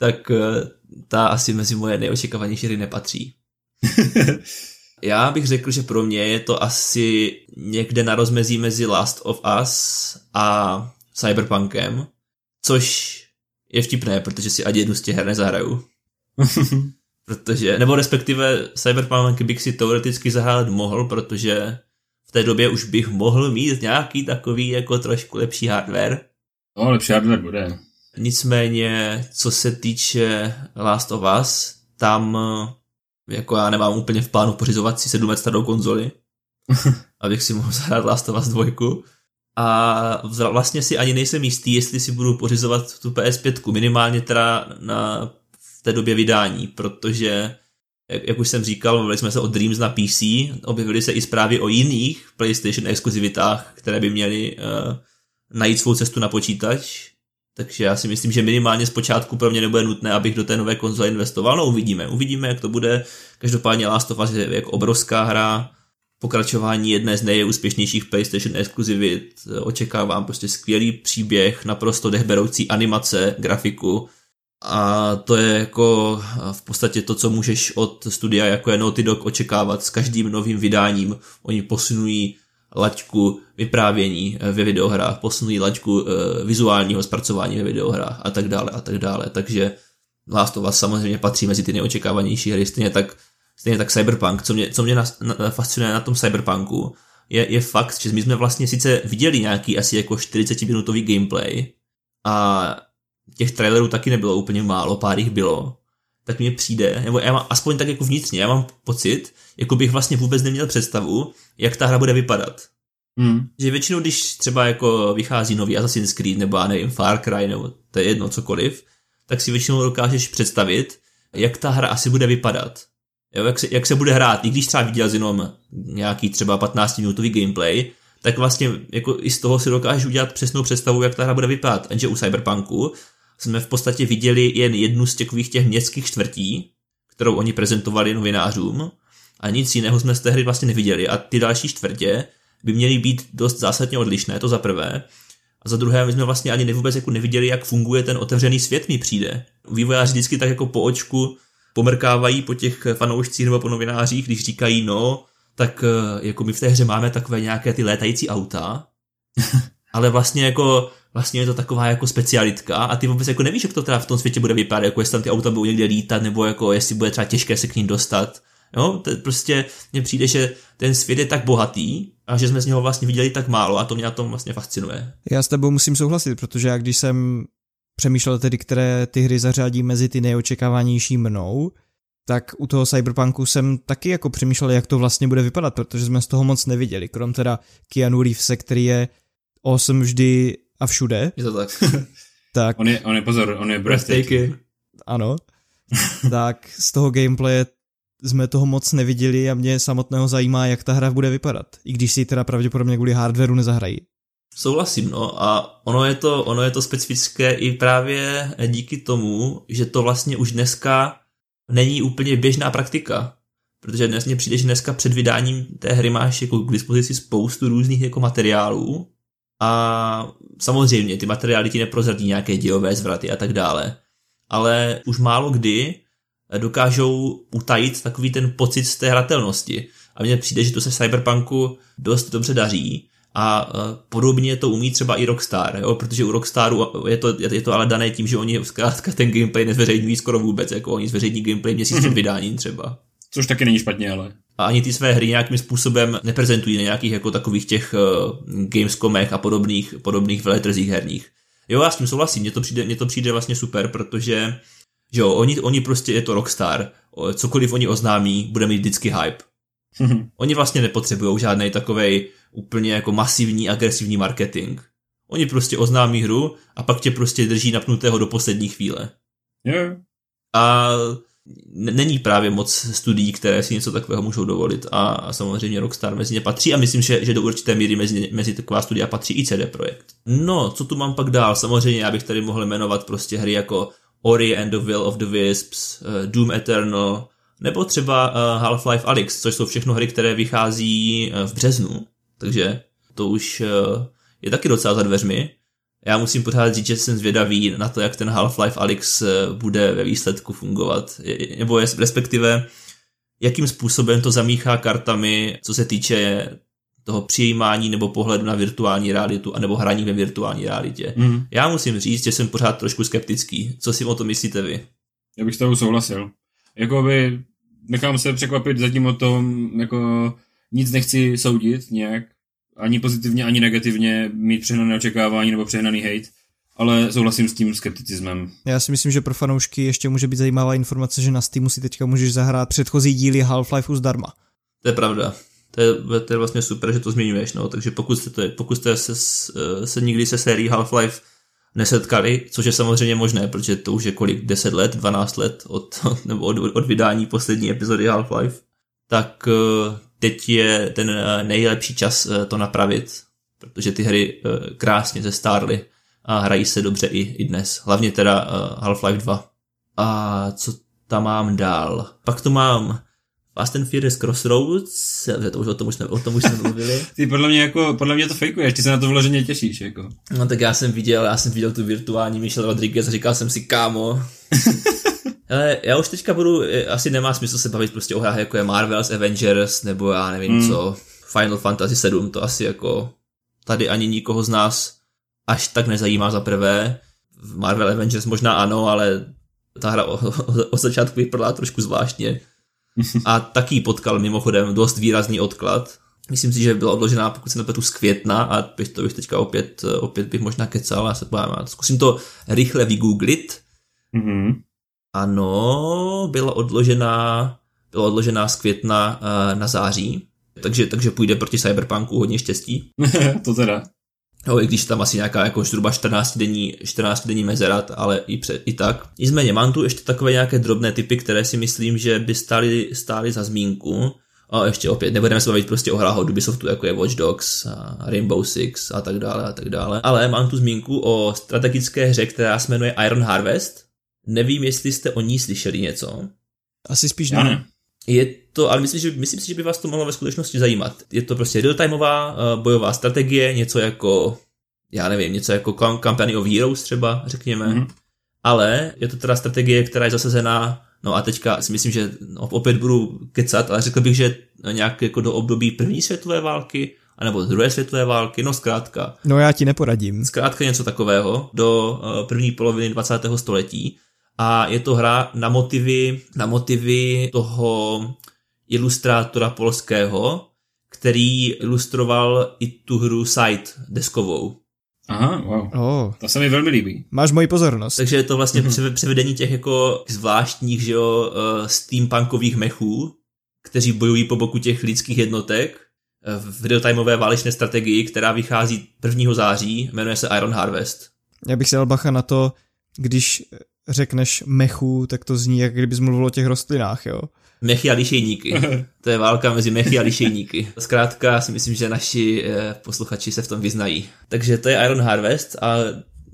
tak eh, ta asi mezi moje neočekávanější hry nepatří. Já bych řekl, že pro mě je to asi někde na rozmezí mezi Last of Us a Cyberpunkem, což je vtipné, protože si ani jednu z těch her nezahraju. protože, nebo respektive Cyberpunk bych si teoreticky zahrát mohl, protože v té době už bych mohl mít nějaký takový jako trošku lepší hardware. No, lepší hardware bude. Nicméně, co se týče Last of Us, tam jako já nemám úplně v plánu pořizovat si sedm let starou konzoli, abych si mohl zahrát Last of Us 2. A vlastně si ani nejsem jistý, jestli si budu pořizovat tu PS5, minimálně teda na, v té době vydání, protože jak, jak už jsem říkal, mluvili jsme se o Dreams na PC, objevily se i zprávy o jiných PlayStation exkluzivitách, které by měly uh, najít svou cestu na počítač, takže já si myslím, že minimálně zpočátku pro mě nebude nutné, abych do té nové konzole investoval. No uvidíme, uvidíme, jak to bude. Každopádně Last of Us je jako obrovská hra, pokračování jedné z nejúspěšnějších PlayStation exkluzivit. Očekávám prostě skvělý příběh, naprosto dechberoucí animace, grafiku. A to je jako v podstatě to, co můžeš od studia jako je Naughty Dog očekávat s každým novým vydáním. Oni posunují laťku vyprávění eh, ve videohrách, posunují laťku eh, vizuálního zpracování ve videohrách a tak dále a tak dále. Takže Last of Us samozřejmě patří mezi ty neočekávanější hry, stejně tak, stejně tak Cyberpunk. Co mě, co mě na, na, fascinuje na tom Cyberpunku, je, je fakt, že my jsme vlastně sice viděli nějaký asi jako 40-minutový gameplay a těch trailerů taky nebylo úplně málo, pár jich bylo, tak mně přijde, nebo já mám aspoň tak jako vnitřně, já mám pocit, jako bych vlastně vůbec neměl představu, jak ta hra bude vypadat. Hmm. Že většinou, když třeba jako vychází nový Assassin's Creed, nebo já nevím, Far Cry, nebo to je jedno, cokoliv, tak si většinou dokážeš představit, jak ta hra asi bude vypadat. jo, jak, se, jak se bude hrát, i když třeba viděl jenom nějaký třeba 15-minutový gameplay, tak vlastně jako i z toho si dokážeš udělat přesnou představu, jak ta hra bude vypadat. Jenže u Cyberpunku jsme v podstatě viděli jen jednu z takových těch městských čtvrtí, kterou oni prezentovali novinářům a nic jiného jsme z té hry vlastně neviděli a ty další čtvrtě by měly být dost zásadně odlišné, to za prvé. A za druhé, my jsme vlastně ani vůbec jako neviděli, jak funguje ten otevřený svět mi přijde. Vývojáři vždycky tak jako po očku pomrkávají po těch fanoušcích nebo po novinářích, když říkají, no, tak eh, jako my v té hře máme takové nějaké ty létající auta, ale vlastně jako vlastně je to taková jako specialitka a ty vůbec jako nevíš, jak to teda v tom světě bude vypadat, jako jestli tam ty auta budou někde lítat, nebo jako jestli bude třeba těžké se k ním dostat. Jo, to prostě mně přijde, že ten svět je tak bohatý a že jsme z něho vlastně viděli tak málo a to mě na tom vlastně fascinuje. Já s tebou musím souhlasit, protože já když jsem přemýšlel tedy, které ty hry zařadí mezi ty nejočekávanější mnou, tak u toho Cyberpunku jsem taky jako přemýšlel, jak to vlastně bude vypadat, protože jsme z toho moc neviděli, krom teda Keanu Reevese, který je awesome vždy a všude. Je to tak. tak on, je, on je, pozor, on je breathtaking. Ano. tak z toho gameplaye jsme toho moc neviděli a mě samotného zajímá, jak ta hra bude vypadat, i když si ji teda pravděpodobně kvůli hardwareu nezahrají. Souhlasím, no a ono je, to, ono je to specifické i právě díky tomu, že to vlastně už dneska není úplně běžná praktika. Protože dnes mě přijde, že dneska před vydáním té hry máš jako k dispozici spoustu různých jako materiálů a samozřejmě ty materiály ti neprozradí nějaké dějové zvraty a tak dále. Ale už málo kdy dokážou utajit takový ten pocit z té hratelnosti. A mně přijde, že to se v Cyberpunku dost dobře daří. A e, podobně to umí třeba i Rockstar, jo? protože u Rockstaru je to, je to ale dané tím, že oni zkrátka ten gameplay nezveřejňují skoro vůbec, jako oni zveřejní gameplay měsíc před vydáním třeba. Což taky není špatně, ale. A ani ty své hry nějakým způsobem neprezentují na nějakých jako takových těch uh, Gamescomech a podobných, podobných veletrzích herních. Jo, já s tím souhlasím, mně to přijde, mně to přijde vlastně super, protože že jo, oni, oni prostě je to Rockstar, cokoliv oni oznámí, bude mít vždycky hype. oni vlastně nepotřebují žádný takovej úplně jako masivní, agresivní marketing. Oni prostě oznámí hru a pak tě prostě drží napnutého do poslední chvíle. Yeah. A není právě moc studií, které si něco takového můžou dovolit a, a samozřejmě Rockstar mezi ně patří a myslím, že, že do určité míry mezi, mezi taková studia patří i CD Projekt. No, co tu mám pak dál? Samozřejmě já bych tady mohl jmenovat prostě hry jako Ori and the Will of the Wisps, uh, Doom Eternal, nebo třeba uh, Half-Life Alyx, což jsou všechno hry, které vychází uh, v březnu. Takže to už je taky docela za dveřmi. Já musím pořád říct, že jsem zvědavý na to, jak ten Half-Life Alyx bude ve výsledku fungovat. Nebo respektive, jakým způsobem to zamíchá kartami, co se týče toho přijímání nebo pohledu na virtuální realitu anebo hraní ve virtuální realitě. Mm. Já musím říct, že jsem pořád trošku skeptický. Co si o to myslíte vy? Já bych s tebou souhlasil. Jakoby nechám se překvapit zatím o tom, jako nic nechci soudit nějak, ani pozitivně, ani negativně, mít přehnané očekávání nebo přehnaný hate, ale souhlasím s tím skepticismem. Já si myslím, že pro fanoušky ještě může být zajímavá informace, že na Steamu si teďka můžeš zahrát předchozí díly Half-Lifeu zdarma. To je pravda. To je, to je vlastně super, že to zmiňuješ, no, takže pokud jste, to, pokud jste se, se nikdy se sérií Half-Life nesetkali, což je samozřejmě možné, protože to už je kolik, 10 let, 12 let od, nebo od, od vydání poslední epizody Half-Life, tak eh, teď je ten eh, nejlepší čas eh, to napravit, protože ty hry krásně zestárly a hrají se dobře i, i dnes, hlavně teda Half-Life 2. A co tam mám dál? Pak tu mám Fast and Furious Crossroads, to už, o, tom už jsme, o tom už jsme mluvili. ty podle mě, jako, podle mě to fejkuješ, ty se na to vloženě těšíš. Jako. No tak já jsem viděl, já jsem viděl tu virtuální Michelle Rodriguez a říkal jsem si, kámo, Ale já už teďka budu, eh, asi nemá smysl se bavit prostě o hrách jako je Marvel's Avengers, nebo já nevím mm. co, Final Fantasy 7, to asi jako tady ani nikoho z nás až tak nezajímá za prvé. Marvel Avengers možná ano, ale ta hra od začátku vypadala trošku zvláštně. A taky potkal mimochodem dost výrazný odklad. Myslím si, že byla odložená, pokud se nepletu, z května a to bych teďka opět, opět bych možná kecal, já se bojím, zkusím to rychle vygooglit. Mm-hmm. Ano, byla odložená, byla odložená z května uh, na září, takže, takže půjde proti Cyberpunku hodně štěstí. to teda. No, i když tam asi nějaká jako zhruba 14 denní, 14 denní mezera, ale i, pře, i tak. Nicméně mám tu ještě takové nějaké drobné typy, které si myslím, že by stály, stály za zmínku. A ještě opět, nebudeme se bavit prostě o hrách od Ubisoftu, jako je Watch Dogs, a Rainbow Six a tak dále a tak dále. Ale mám tu zmínku o strategické hře, která se jmenuje Iron Harvest. Nevím, jestli jste o ní slyšeli něco. Asi spíš ne. Je to, ale myslím, že, myslím si, že by vás to mohlo ve skutečnosti zajímat. Je to prostě real-timeová uh, bojová strategie, něco jako, já nevím, něco jako Company of Heroes třeba, řekněme. Mm-hmm. Ale je to teda strategie, která je zasazená, no a teďka si myslím, že no, opět budu kecat, ale řekl bych, že nějak jako do období první světové války, anebo druhé světové války, no zkrátka. No já ti neporadím. Zkrátka něco takového do uh, první poloviny 20. století a je to hra na motivy, na motivy toho ilustrátora polského, který ilustroval i tu hru Sight deskovou. Aha, wow. Oh. To se mi velmi líbí. Máš moji pozornost. Takže je to vlastně mm-hmm. převedení těch jako zvláštních, že jo, uh, steampunkových mechů, kteří bojují po boku těch lidských jednotek eh, v real-timeové válečné strategii, která vychází 1. září, jmenuje se Iron Harvest. Já bych si dal bacha na to, když řekneš mechu, tak to zní, jak kdybys mluvil o těch rostlinách, jo? Mechy a lišejníky. To je válka mezi mechy a lišejníky. Zkrátka si myslím, že naši eh, posluchači se v tom vyznají. Takže to je Iron Harvest a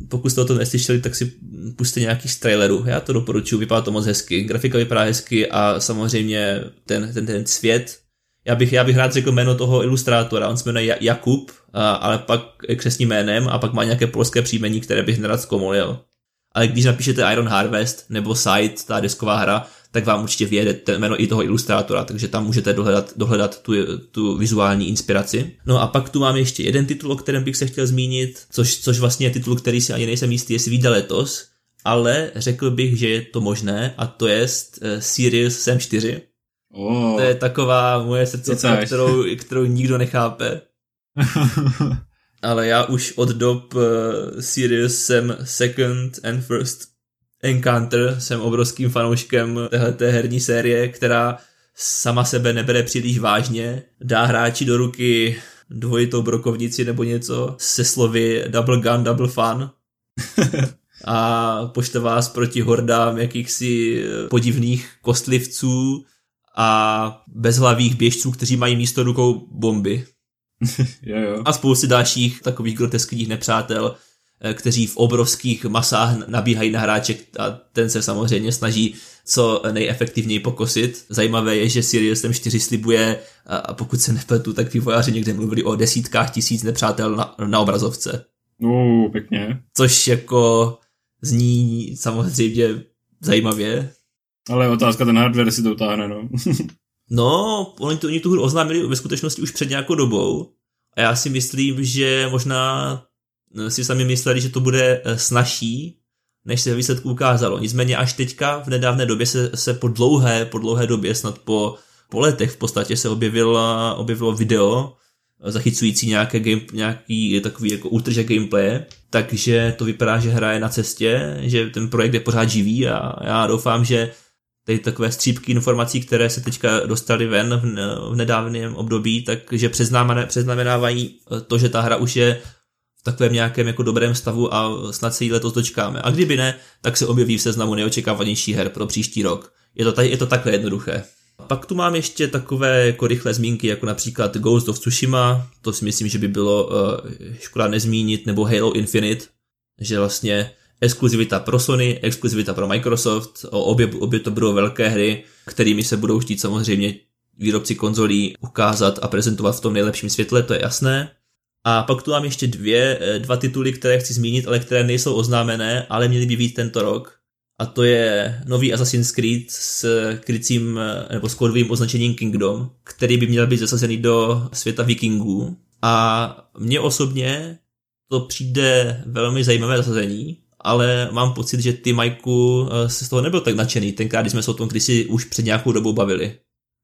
pokud jste o tom neslyšeli, tak si puste nějaký z trailerů. Já to doporučuji, vypadá to moc hezky. Grafika vypadá hezky a samozřejmě ten, ten, ten svět. Já bych, já bych rád řekl jméno toho ilustrátora, on se jmenuje Jakub, ale pak křesním jménem a pak má nějaké polské příjmení, které bych nerad zkomolil ale když napíšete Iron Harvest nebo Side, ta desková hra, tak vám určitě vyjede jméno i toho ilustrátora, takže tam můžete dohledat, dohledat tu, tu vizuální inspiraci. No a pak tu mám ještě jeden titul, o kterém bych se chtěl zmínit, což, což vlastně je titul, který si ani nejsem jistý, jestli vyjde letos, ale řekl bych, že je to možné a to je uh, Sirius Sam 4. Oh. To je taková moje srdce, kterou, kterou nikdo nechápe. ale já už od dob uh, Sirius jsem second and first encounter, jsem obrovským fanouškem téhleté herní série, která sama sebe nebere příliš vážně, dá hráči do ruky dvojitou brokovnici nebo něco se slovy double gun, double fun a pošle vás proti hordám jakýchsi podivných kostlivců a bezhlavých běžců, kteří mají místo rukou bomby. jo, jo. A spousty dalších takových groteskních nepřátel, eh, kteří v obrovských masách nabíhají na hráče a ten se samozřejmě snaží co nejefektivněji pokosit. Zajímavé je, že Sirius ten 4 slibuje, a pokud se nepletu, tak vývojáři někde mluvili o desítkách tisíc nepřátel na, na obrazovce. No, pěkně. Což jako zní samozřejmě zajímavě. Ale otázka ten hardware si to utáhne, no. No, oni, to, oni tu hru oznámili ve skutečnosti už před nějakou dobou a já si myslím, že možná eh, si sami mysleli, že to bude eh, snažší, než se výsledku ukázalo. Nicméně až teďka v nedávné době se, se po dlouhé, po dlouhé době, snad po, po letech v podstatě se objevilo, objevilo video eh, zachycující nějaké game, nějaký takový jako útrže gameplay, takže to vypadá, že hra je na cestě, že ten projekt je pořád živý a já doufám, že tady takové střípky informací, které se teďka dostaly ven v nedávném období, takže přeznamenávají eh, to, že ta hra už je v takovém nějakém jako dobrém stavu a snad se jí letos dočkáme. A kdyby ne, tak se objeví v seznamu neočekávanější her pro příští rok. Je to, tady, je to takhle jednoduché. Pak tu mám ještě takové jako rychlé zmínky, jako například Ghost of Tsushima, to si myslím, že by bylo uh, škoda nezmínit, nebo Halo Infinite, že vlastně exkluzivita pro Sony, exkluzivita pro Microsoft, obě, obě to budou velké hry, kterými se budou chtít samozřejmě výrobci konzolí ukázat a prezentovat v tom nejlepším světle, to je jasné. A pak tu mám ještě dvě, eh, dva tituly, které chci zmínit, ale které nejsou oznámené, ale měly by být tento rok. A to je nový Assassin's Creed s krycím eh, nebo s kódovým označením Kingdom, který by měl být zasazený do světa vikingů. A mně osobně to přijde velmi zajímavé zasazení, ale mám pocit, že ty, Majku, eh, se z toho nebyl tak nadšený, tenkrát, když jsme se o tom kdysi už před nějakou dobou bavili.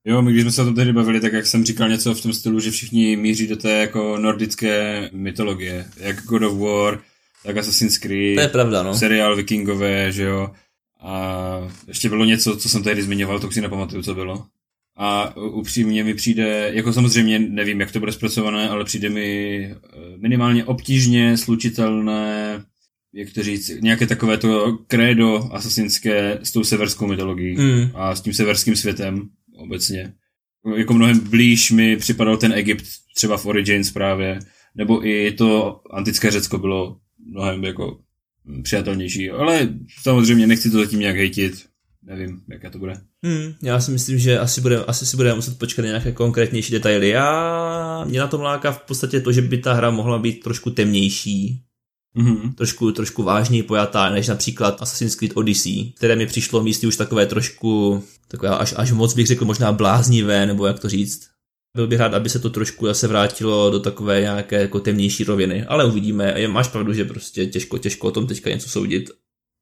Jo, my když jsme se o tom tehdy bavili, tak jak jsem říkal něco v tom stylu, že všichni míří do té jako nordické mytologie, jak God of War, tak Assassin's Creed, to je pravda, no. seriál Vikingové, že jo, a ještě bylo něco, co jsem tehdy zmiňoval, to si nepamatuju, co bylo. a upřímně mi přijde, jako samozřejmě nevím, jak to bude zpracované, ale přijde mi eh, minimálně obtížně slučitelné, jak to říct, nějaké takové to krédo asasinské s tou severskou mytologií mm. a s tím severským světem obecně. Jako mnohem blíž mi připadal ten Egypt třeba v Origins právě, nebo i to antické Řecko bylo mnohem jako přijatelnější, ale samozřejmě nechci to zatím nějak hejtit, nevím, jaké to bude. Hmm, já si myslím, že asi, bude, asi si budeme muset počkat na nějaké konkrétnější detaily. Já, mě na tom láká v podstatě to, že by ta hra mohla být trošku temnější, Mm-hmm. Trošku, trošku vážněji pojatá, než například Assassin's Creed Odyssey, které mi přišlo místy už takové trošku, takové až, až moc bych řekl možná bláznivé, nebo jak to říct. Byl bych rád, aby se to trošku zase vrátilo do takové nějaké jako temnější roviny, ale uvidíme. Máš pravdu, že prostě těžko, těžko o tom teďka něco soudit.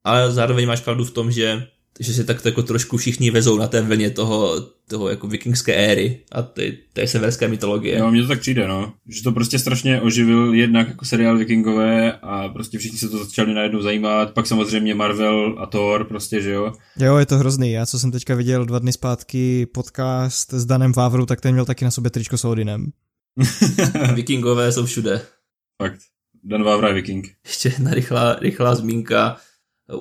Ale zároveň máš pravdu v tom, že že se tak jako trošku všichni vezou na té vlně toho, toho jako vikingské éry a té, té severské mytologie. Jo, mně to tak přijde, no. Že to prostě strašně oživil jednak jako seriál vikingové a prostě všichni se to začali najednou zajímat, pak samozřejmě Marvel a Thor prostě, že jo. Jo, je to hrozný. Já co jsem teďka viděl dva dny zpátky podcast s Danem Vávrou, tak ten měl taky na sobě tričko s Odinem. Vikingové jsou všude. Fakt. Dan Vávra je viking. Ještě jedna rychlá, rychlá zmínka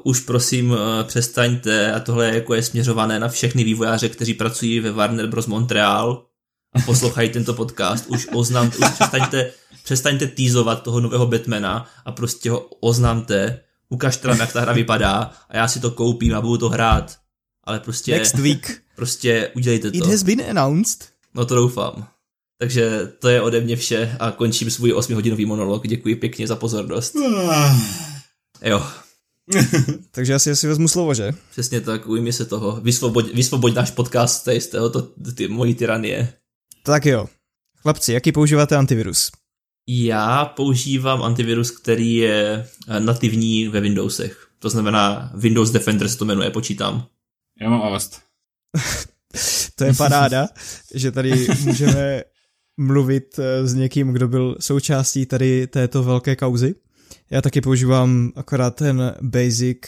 už prosím eh, přestaňte, a tohle jako je směřované na všechny vývojáře, kteří pracují ve Warner Bros. Montreal a poslouchají tento podcast, už oznamte, už přestaňte, přestaňte týzovat toho nového Batmana a prostě ho oznamte, ukažte nám, jak ta hra vypadá a já si to koupím a budu to hrát. Ale prostě... Next week. Prostě udělejte to. It has been announced. No to doufám. Takže to je ode mě vše a končím svůj 8-hodinový monolog. Děkuji pěkně za pozornost. Ah. jo. Takže asi si vezmu slovo, že? Přesně tak, ujmi se toho. Vysvoboď, vysvoboď náš podcast z tohoto ty, mojí tyranie. Tak jo. Chlapci, jaký používáte antivirus? Já používám antivirus, který je eh, nativní ve Windowsech. To znamená Windows Defender se to jmenuje, počítám. Já mám Avast. to je paráda, že tady můžeme mluvit eh, s někým, kdo byl součástí tady této velké kauzy. Já taky používám akorát ten basic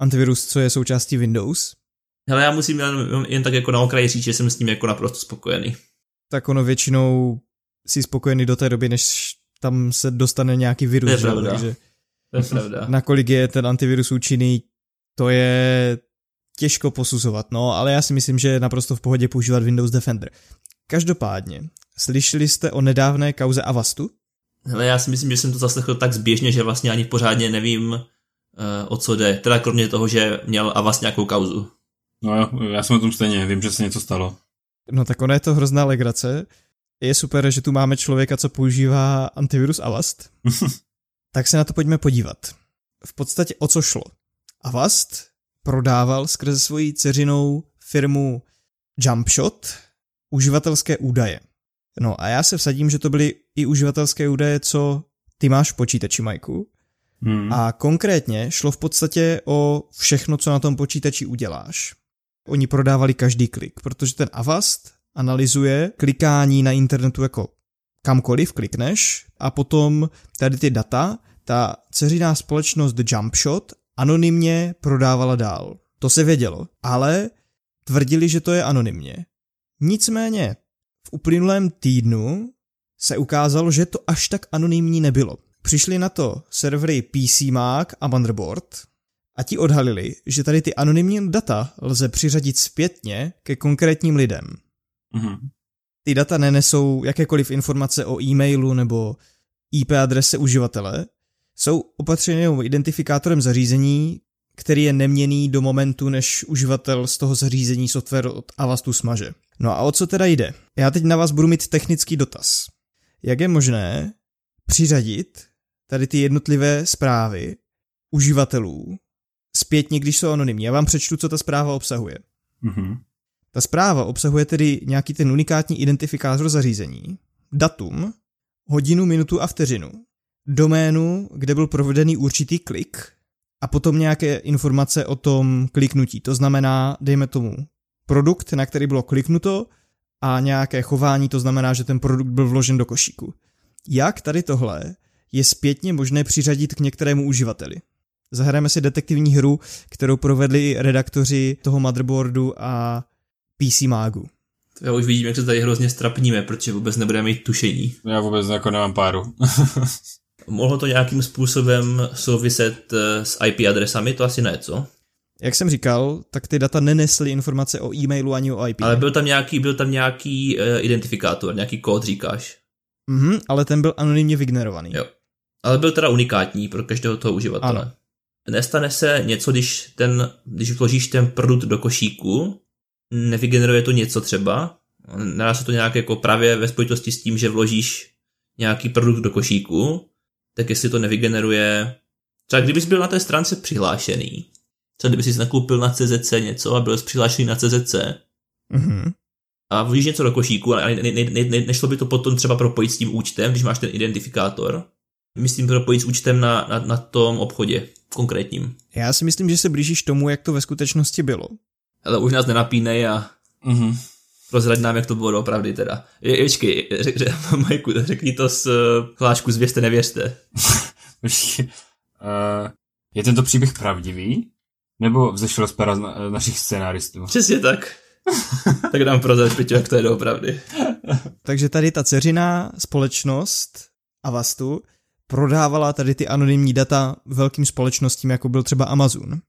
antivirus, co je součástí Windows. Hele, já musím jen, jen tak jako na okraji říct, že jsem s ním jako naprosto spokojený. Tak ono většinou si spokojený do té doby, než tam se dostane nějaký virus. To je pravda. Takže to je pravda. Nakolik je ten antivirus účinný, to je těžko posuzovat, no, ale já si myslím, že je naprosto v pohodě používat Windows Defender. Každopádně, slyšeli jste o nedávné kauze Avastu? Hele, já si myslím, že jsem to zaslechl tak zběžně, že vlastně ani pořádně nevím, uh, o co jde. Teda kromě toho, že měl Avast nějakou kauzu. No jo, já jsem o tom stejně, vím, že se něco stalo. No tak ona je to hrozná legrace. Je super, že tu máme člověka, co používá antivirus Avast. tak se na to pojďme podívat. V podstatě o co šlo? Avast prodával skrze svoji ceřinou firmu Jumpshot uživatelské údaje. No a já se vsadím, že to byly i uživatelské údaje, co ty máš v počítači, Majku. Hmm. A konkrétně šlo v podstatě o všechno, co na tom počítači uděláš. Oni prodávali každý klik, protože ten Avast analyzuje klikání na internetu jako kamkoliv klikneš a potom tady ty data ta dceřiná společnost Jumpshot anonymně prodávala dál. To se vědělo, ale tvrdili, že to je anonymně. Nicméně v uplynulém týdnu se ukázalo, že to až tak anonymní nebylo. Přišli na to servery PCMag a Motherboard a ti odhalili, že tady ty anonymní data lze přiřadit zpětně ke konkrétním lidem. Mm-hmm. Ty data nenesou jakékoliv informace o e-mailu nebo IP adrese uživatele, jsou opatřeny identifikátorem zařízení, který je neměný do momentu, než uživatel z toho zařízení software od Avastu smaže. No a o co teda jde? Já teď na vás budu mít technický dotaz. Jak je možné přiřadit tady ty jednotlivé zprávy uživatelů zpětně, když jsou anonymní? Já vám přečtu, co ta zpráva obsahuje. Mm-hmm. Ta zpráva obsahuje tedy nějaký ten unikátní identifikátor zařízení, datum, hodinu, minutu a vteřinu, doménu, kde byl provedený určitý klik a potom nějaké informace o tom kliknutí. To znamená, dejme tomu, produkt, na který bylo kliknuto a nějaké chování, to znamená, že ten produkt byl vložen do košíku. Jak tady tohle je zpětně možné přiřadit k některému uživateli? Zahrajeme si detektivní hru, kterou provedli redaktoři toho motherboardu a PC Magu. Já už vidím, jak se tady hrozně strapníme, protože vůbec nebudeme mít tušení. Já vůbec jako nemám páru. Mohlo to nějakým způsobem souviset eh, s IP adresami? To asi ne, co? Jak jsem říkal, tak ty data nenesly informace o e-mailu ani o IP. Ale byl tam nějaký, byl tam nějaký uh, identifikátor, nějaký kód, říkáš? Mhm, ale ten byl anonymně vygenerovaný. Jo. Ale byl teda unikátní pro každého toho uživatele. Ano. Nestane se něco, když, ten, když vložíš ten produkt do košíku, nevygeneruje to něco třeba, se to nějak jako právě ve spojitosti s tím, že vložíš nějaký produkt do košíku, tak jestli to nevygeneruje, třeba kdybys byl na té stránce přihlášený, třeba kdyby jsi nakoupil na CZC něco a byl jsi přihlášený na CZC, Mhm. a vložíš něco do košíku, ale ne, ne, ne, ne, nešlo by to potom třeba propojit s tím účtem, když máš ten identifikátor. Myslím propojit s účtem na, na, na tom obchodě konkrétním. Já si myslím, že se blížíš tomu, jak to ve skutečnosti bylo. Ale už nás nenapínej a Mhm. Prozrať nám, jak to bylo opravdu teda. Je, počkej, řek, řek, Majku, řekni to z uh, hlášku zvěřte, nevěřte. Uh, je tento příběh pravdivý? Nebo vzešel z pera na, našich scénáristů? Přesně tak. tak nám prozrať, Peťo, jak to je doopravdy. Takže tady ta dceřiná společnost Avastu prodávala tady ty anonymní data velkým společnostím, jako byl třeba Amazon.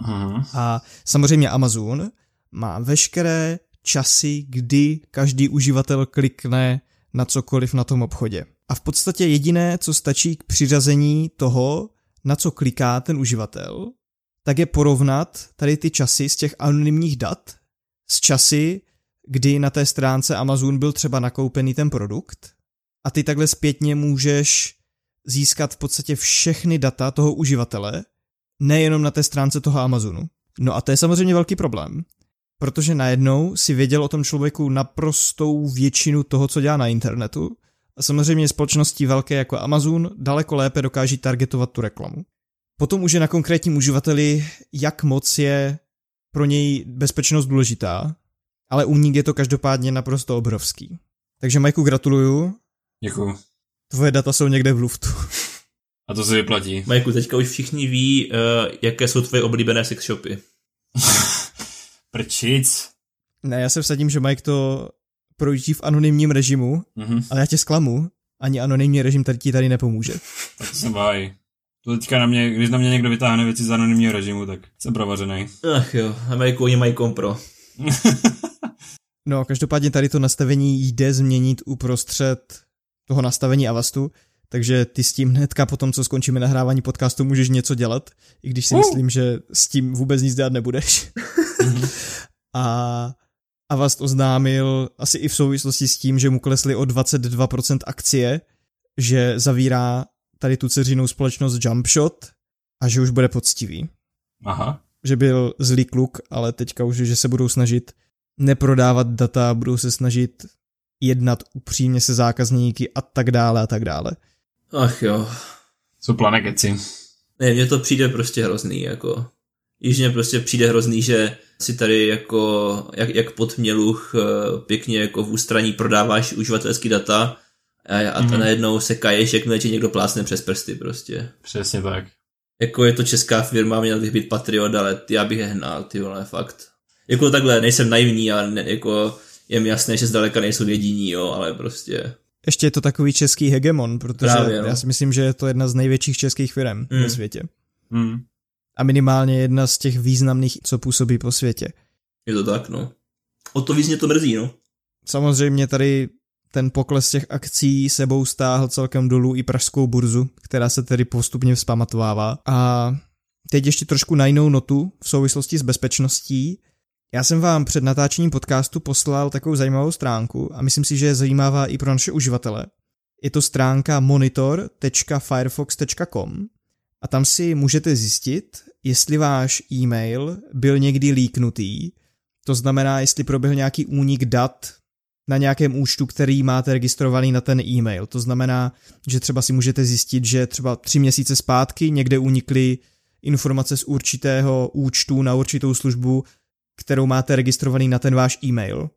Mhm. A samozřejmě Amazon má veškeré časy, kdy každý uživatel klikne na cokoliv na tom obchodě. A v podstatě jediné, co stačí k přiřazení toho, na co kliká ten uživatel, tak je porovnat tady ty časy z těch anonymních dat s časy, kdy na té stránce Amazon byl třeba nakoupený ten produkt a ty takhle zpětně můžeš získat v podstatě všechny data toho uživatele, nejenom na té stránce toho Amazonu. No a to je samozřejmě velký problém, protože najednou si věděl o tom člověku naprostou většinu toho, co dělá na internetu. A samozřejmě společnosti velké jako Amazon daleko lépe dokáží targetovat tu reklamu. Potom už je na konkrétním uživateli, jak moc je pro něj bezpečnost důležitá, ale únik je to každopádně naprosto obrovský. Takže Majku gratuluju, Děkuju. tvoje data jsou někde v luftu. A to se vyplatí. Majku, teďka už všichni ví, uh, jaké jsou tvoje oblíbené sex shopy. Prčic. Ne, já se vsadím, že Mike to projíždí v anonymním režimu, Mhm. ale já tě zklamu, ani anonymní režim tady ti tady nepomůže. Tak jsem báj. To teďka na mě, když na mě někdo vytáhne věci z anonymního režimu, tak jsem provařený. Ach jo, a Majku, oni mají kompro. No, každopádně tady to nastavení jde změnit uprostřed toho nastavení Avastu, takže ty s tím hnedka po tom, co skončíme nahrávání podcastu, můžeš něco dělat, i když si Uh. myslím, že s tím vůbec nic dělat nebudeš. A Avast oznámil asi i v souvislosti s tím, že mu klesly o 22% akcie, že zavírá tady tu dceřinou společnost Jumpshot a že už bude poctivý. Aha. Že byl zlý kluk, ale teďka už, že se budou snažit neprodávat data, budou se snažit jednat upřímně se zákazníky a tak dále a tak dále. Ach jo. Jsou plane keci. Ne, mně to přijde prostě hrozný, jako. Již mně prostě přijde hrozný, že si tady jako, jak, jak pod měluch eh, pěkně jako v ústraní prodáváš uživatelský data a, a mm-hmm. najednou se kaješ, jakmile ti někdo plásne přes prsty prostě. Přesně tak. Jako je to česká firma, měl bych být patriot, ale já bych je hnal, ty vole, fakt. Jako takhle, nejsem naivní, ale ne, jako je mi jasné, že zdaleka nejsou jediní, jo, ale prostě. Ještě je to takový český hegemon, protože Právě, no. já si myslím, že je to jedna z největších českých firm Mm. ve světě. Hmm. A minimálně jedna z těch významných, co působí po světě. Je to tak, no. O to víc mě to mrzí, no. Samozřejmě tady ten pokles těch akcí sebou stáhl celkem dolů i pražskou burzu, která se tedy postupně vzpamatovává. A teď ještě trošku na jinou notu v souvislosti s bezpečností. Já jsem vám před natáčením podcastu poslal takovou zajímavou stránku a myslím si, že je zajímavá i pro naše uživatele. Je to stránka monitor.firefox.com a tam si můžete zjistit, jestli váš e-mail byl někdy líknutý, to znamená, jestli proběhl nějaký únik dat na nějakém účtu, který máte registrovaný na ten e-mail. To znamená, že třeba si můžete zjistit, že třeba tři měsíce zpátky někde unikly informace z určitého účtu na určitou službu, kterou máte registrovaný na ten váš e-mail.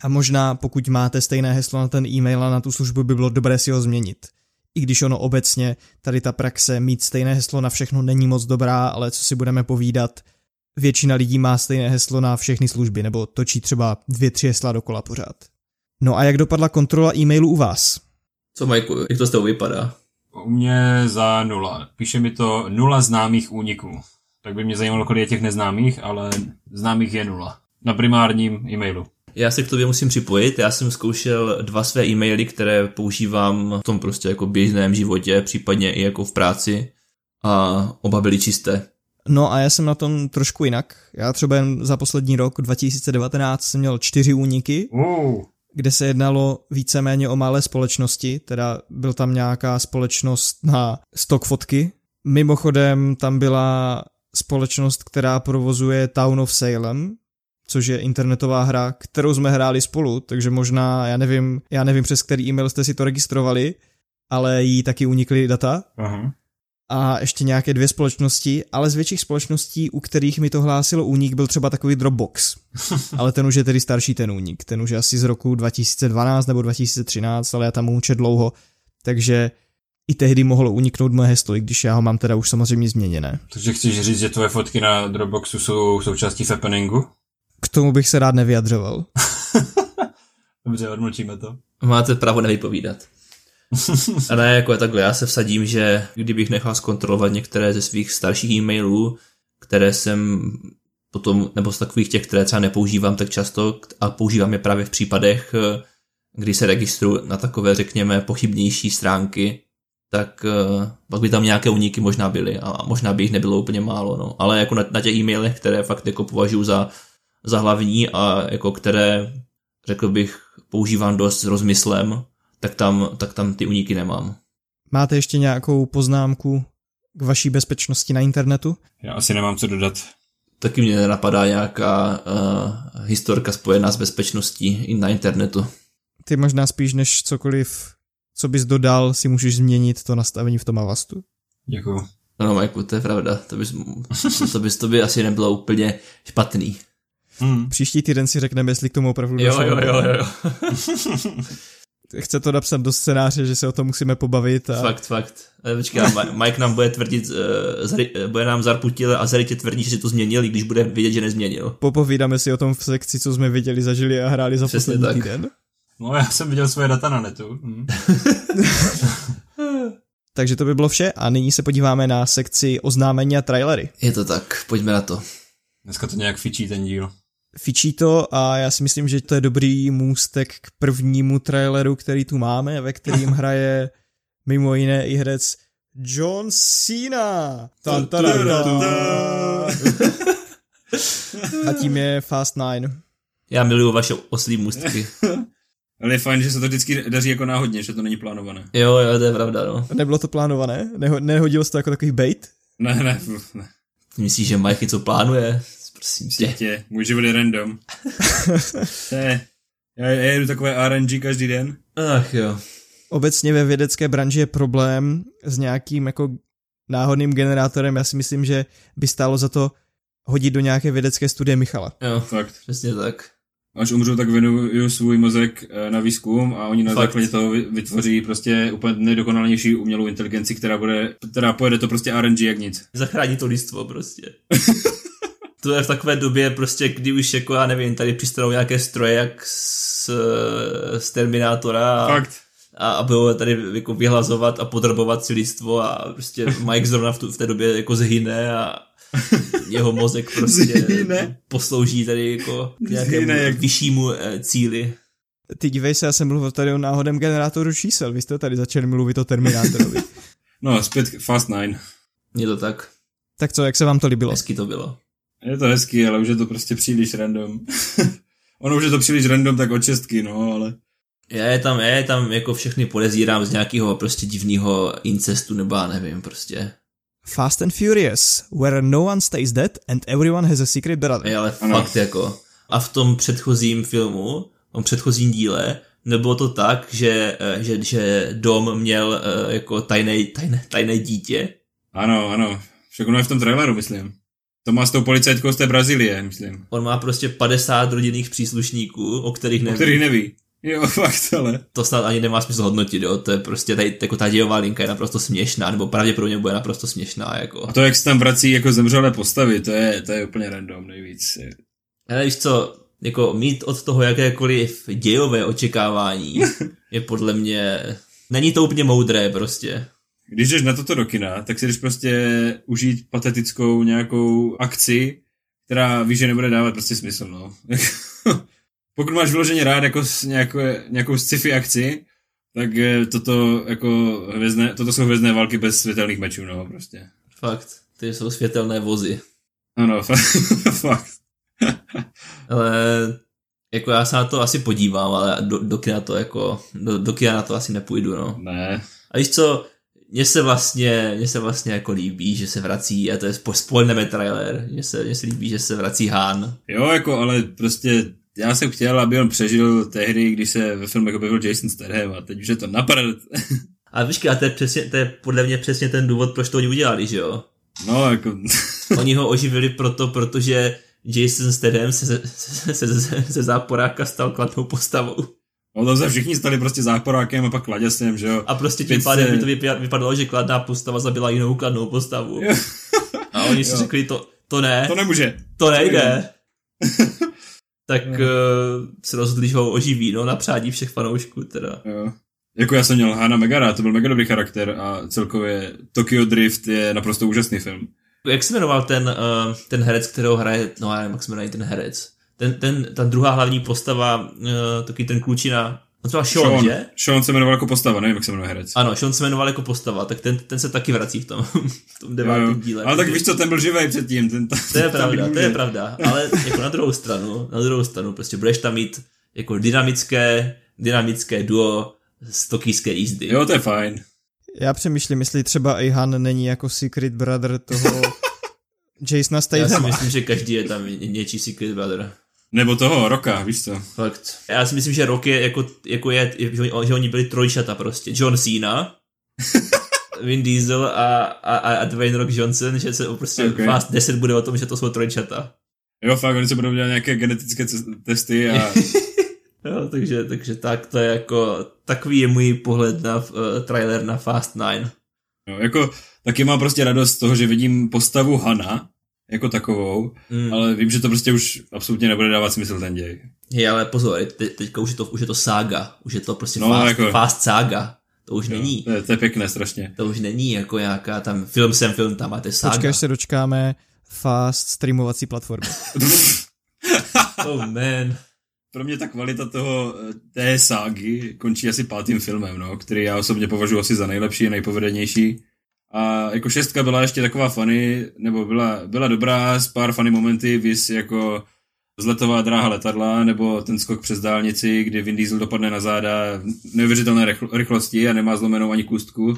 A možná pokud máte stejné heslo na ten e-mail a na tu službu by bylo dobré si ho změnit. I když ono obecně, tady ta praxe mít stejné heslo na všechno není moc dobrá, ale co si budeme povídat, většina lidí má stejné heslo na všechny služby, nebo točí třeba dvě, tři hesla dokola pořád. No a jak dopadla kontrola e-mailu u vás? Co Majku, jak to s tebou vypadá? U mě za nula. Píše mi to nula známých úniků. Tak by mě zajímalo, kolik je těch neznámých, ale známých je nula. Na primárním e-mailu. Já se k tobě musím připojit, já jsem zkoušel dva své e-maily, které používám v tom prostě jako běžném životě, případně i jako v práci a oba byly čisté. No a já jsem na tom trošku jinak. Já třeba jen za poslední rok 2019 jsem měl čtyři úniky, kde se jednalo víceméně o malé společnosti, teda byl tam nějaká společnost na stok fotky. Mimochodem tam byla společnost, která provozuje Town of Salem, což je internetová hra, kterou jsme hráli spolu, takže možná, já nevím, já nevím přes který e-mail jste si to registrovali, ale jí taky unikly data. Aha. A ještě nějaké dvě společnosti, ale z větších společností, u kterých mi to hlásilo únik, byl třeba takový Dropbox. ale ten už je tedy starší ten únik. Ten už je asi z roku 2012 nebo 2013, ale já tam účet dlouho. Takže i tehdy mohlo uniknout moje heslo, i když já ho mám teda už samozřejmě změněné. Takže chceš říct, že tvoje fotky na Dropboxu jsou součástí Fappeningu? K tomu bych se rád nevyjadřoval. Dobře, odmlčíme to. Máte právo nevypovídat. A ne, jako je takhle, já se vsadím, že kdybych nechal zkontrolovat některé ze svých starších e-mailů, které jsem potom, nebo z takových těch, které třeba nepoužívám tak často a používám je právě v případech, kdy se registruju na takové, řekněme, pochybnější stránky, tak uh, pak by tam nějaké uniky možná byly a možná by jich nebylo úplně málo, no. Ale jako na, na těch e-mailech, které fakt jako považuji za, za hlavní a jako které, řekl bych, používám dost s rozmyslem, tak tam, tak tam ty uniky nemám. Máte ještě nějakou poznámku k vaší bezpečnosti na internetu? Já asi nemám co dodat. Taky mě nenapadá nějaká uh, historka spojená s bezpečností i na internetu. Ty možná spíš než cokoliv, co bys dodal, si můžeš změnit to nastavení v tom Avastu. Děkuju. No, Majku, to je pravda. To, bys, to, bys, to by asi nebylo úplně špatný. Hmm. Příští týden si řekneme, jestli k tomu opravdu Jo, došlo. jo, jo, jo. Chce to napsat do scénáře, že se o tom musíme pobavit. A... Fakt, fakt. Eh, Počkej, Mike nám bude tvrdit, uh, zari, bude nám zarputil a zarytě tvrdí, že si to změnil, i když bude vědět, že nezměnil. Popovídáme si o tom v sekci, co jsme viděli, zažili a hráli za Přesně poslední tak. týden. No, já jsem viděl svoje data na netu. Hmm. Takže to by bylo vše a nyní se podíváme na sekci oznámení a trailery. Je to tak, pojďme na to. Dneska to nějak fičí ten díl. Fičí to a já si myslím, že to je dobrý můstek k prvnímu traileru, který tu máme, ve kterým hraje mimo jiné i herec John Cena. Tan, tan, tan, tan. A tím je Fast Nine. Já miluju vaše oslí můstky. Ale je fajn, že se to vždycky daří jako náhodně, že to není plánované. Jo, jo, to je pravda, no. Nebylo to plánované? Neho, nehodilo se to jako takový bait? Ne, ne, ne. Myslíš, že Mike něco plánuje? Prosím tě. Tě, můj život je random. To je, já, já jedu takové RNG každý den. Ach jo. Obecně ve vědecké branži je problém s nějakým jako náhodným generátorem. Já si myslím, že by stálo za to hodit do nějaké vědecké studie Michala. Jo, Fakt. přesně tak. Až umřu, tak věnuju svůj mozek eh, na výzkum a oni na Fakt. základě toho vy- vytvoří prostě úplně nejdokonalnější umělou inteligenci, která bude, která pojede to prostě RNG jak nic. Zachrání to lidstvo prostě. to je v takové době prostě, kdy už jako, já nevím, tady přistanou nějaké stroje jak z, z Terminátora a, Fakt. a, a budou tady jako vyhlazovat a podrobovat si lidstvo a prostě Mike zrovna v, tu, v té době jako zhyne a jeho mozek prostě Zhyne? poslouží tady jako k nějakému Zhyne jak- vyššímu eh, cíli. Ty dívej se, já jsem mluvil tady o náhodem generátoru čísel, vy jste tady začali mluvit o Terminátorovi. No, zpět k Fast Nine. Je to tak. tak co, jak se vám to líbilo? Hezky to bylo. Je to hezký, ale už je to prostě příliš random. ono už je to příliš random, tak od šestky, no, ale... Já je tam, já je tam jako všechny podezírám z nějakého prostě divného incestu, nebo já nevím, prostě. Fast and Furious, where no one stays dead and everyone has a secret brother. Je, ale Ano. fakt jako. A v tom předchozím filmu, v tom předchozím díle, nebylo to tak, že, eh, že, že Dom měl eh, jako tajné, tajné, tajné dítě. Ano, ano. Však ono je v tom traileru, myslím. To má s tou policajtkou z té Brazílie, myslím. On má prostě 50 rodinných příslušníků, o kterých O neví. kterých neví. Jo, fakt, ale. To snad ani nemá smysl hodnotit, jo. To je prostě tady, jako ta dějová linka je naprosto směšná, nebo pravděpodobně bude naprosto směšná, jako. A to, jak se tam vrací jako zemřelé postavy, to je, to je úplně random nejvíc. Ale víš co, jako mít od toho jakékoliv dějové očekávání je podle mě, není to úplně moudré prostě. Když jdeš na toto do kina, tak si jdeš prostě užít patetickou nějakou akci, která víš, že nebude dávat prostě smysl, no. Pokud máš vyloženě rád jako nějakou, nějakou sci-fi akci, tak toto, jako hvězdné, toto jsou hvězdné války bez světelných mečů, no, prostě. Fakt, ty jsou světelné vozy. Ano, fakt. ale jako já se na to asi podívám, ale do, do kina to jako, do, do kina na to asi nepůjdu, no. Ne. A víš co, mně se vlastně, mně se vlastně jako líbí, že se vrací, a to je spoilerný trailer, mně se, mně se líbí, že se vrací Han. Jo, jako, ale prostě já jsem chtěl, aby on přežil tehdy, když se ve filmu objevil Jason Statham a teď už je to naprd. a víš, a to je, přesně, to je podle mě přesně ten důvod, proč to oni udělali, že jo? No, jako... oni ho oživili proto, protože Jason Statham se, se, se, se, se záporáka stal kladnou postavou. No to se všichni stali prostě záporákem a pak kladěsem, že jo. A prostě tím pádem by to vypadalo, že kladná postava zabila jinou kladnou postavu. a oni si jo. řekli, to, to ne. To nemůže. To nejde. tak uh, se rozhodli, že ho oživí, no, na přádí všech fanoušků teda. Jo. Jako já jsem měl Hana Megara, to byl mega dobrý charakter a celkově Tokyo Drift je naprosto úžasný film. Jak se jmenoval ten, uh, ten herec, kterého hraje, no já nevím, jak se jmenuje ten herec. Ten, ten, ta druhá hlavní postava, uh, taky ten klučina, No třeba Sean, Sean, že? Sean se jmenoval jako postava, nevím, jak se jmenuje herec. Ano, Sean se jmenoval jako postava, tak ten, ten se taky vrací v tom, v tom devátém díle. Ale tak víš co, ten byl živej předtím. Ten, to, to je pravda, to je pravda, ale jako na druhou stranu, na druhou stranu, prostě budeš tam mít jako dynamické, dynamické duo z tokijské jízdy. Jo, to je fajn. Já přemýšlím, jestli třeba i Han není jako secret brother toho Jasona Stathama. Já si myslím, že každý je tam něčí secret brother. Nebo toho Roka, víš co? Fakt. Já si myslím, že Rock je jako, jako je, že oni byli trojčata prostě. John Cena, Vin Diesel a, a, a Dwayne Rock Johnson, že se prostě okay. Fast 10 bude o tom, že to jsou trojčata. Jo, fakt, oni se budou dělat nějaké genetické testy a... jo, takže, takže tak, to je jako, takový je můj pohled na uh, trailer na Fast 9. Jo, jako, taky mám prostě radost z toho, že vidím postavu Hana, jako takovou, mm. ale vím, že to prostě už absolutně nebude dávat smysl ten děj. Hej, ale pozor, te, teďka už je, to, už je to sága, už je to prostě no, fast, jako, fast sága. To už jo, není. To je, to je pěkné strašně. To už není jako nějaká tam film sem, film tam, a to je sága. Počkej, až se dočkáme fast streamovací platformy. oh man. Pro mě ta kvalita toho eh, té ságy končí asi pátým filmem, no, který já osobně považuji asi za nejlepší a nejpovedenější. A jako šestka byla ještě taková funny, nebo byla, byla dobrá s pár funny momenty, vys jako vzletová dráha letadla, nebo ten skok přes dálnici, kdy Vin Diesel dopadne na záda v neuvěřitelné rychlosti a nemá zlomenou ani kůstku.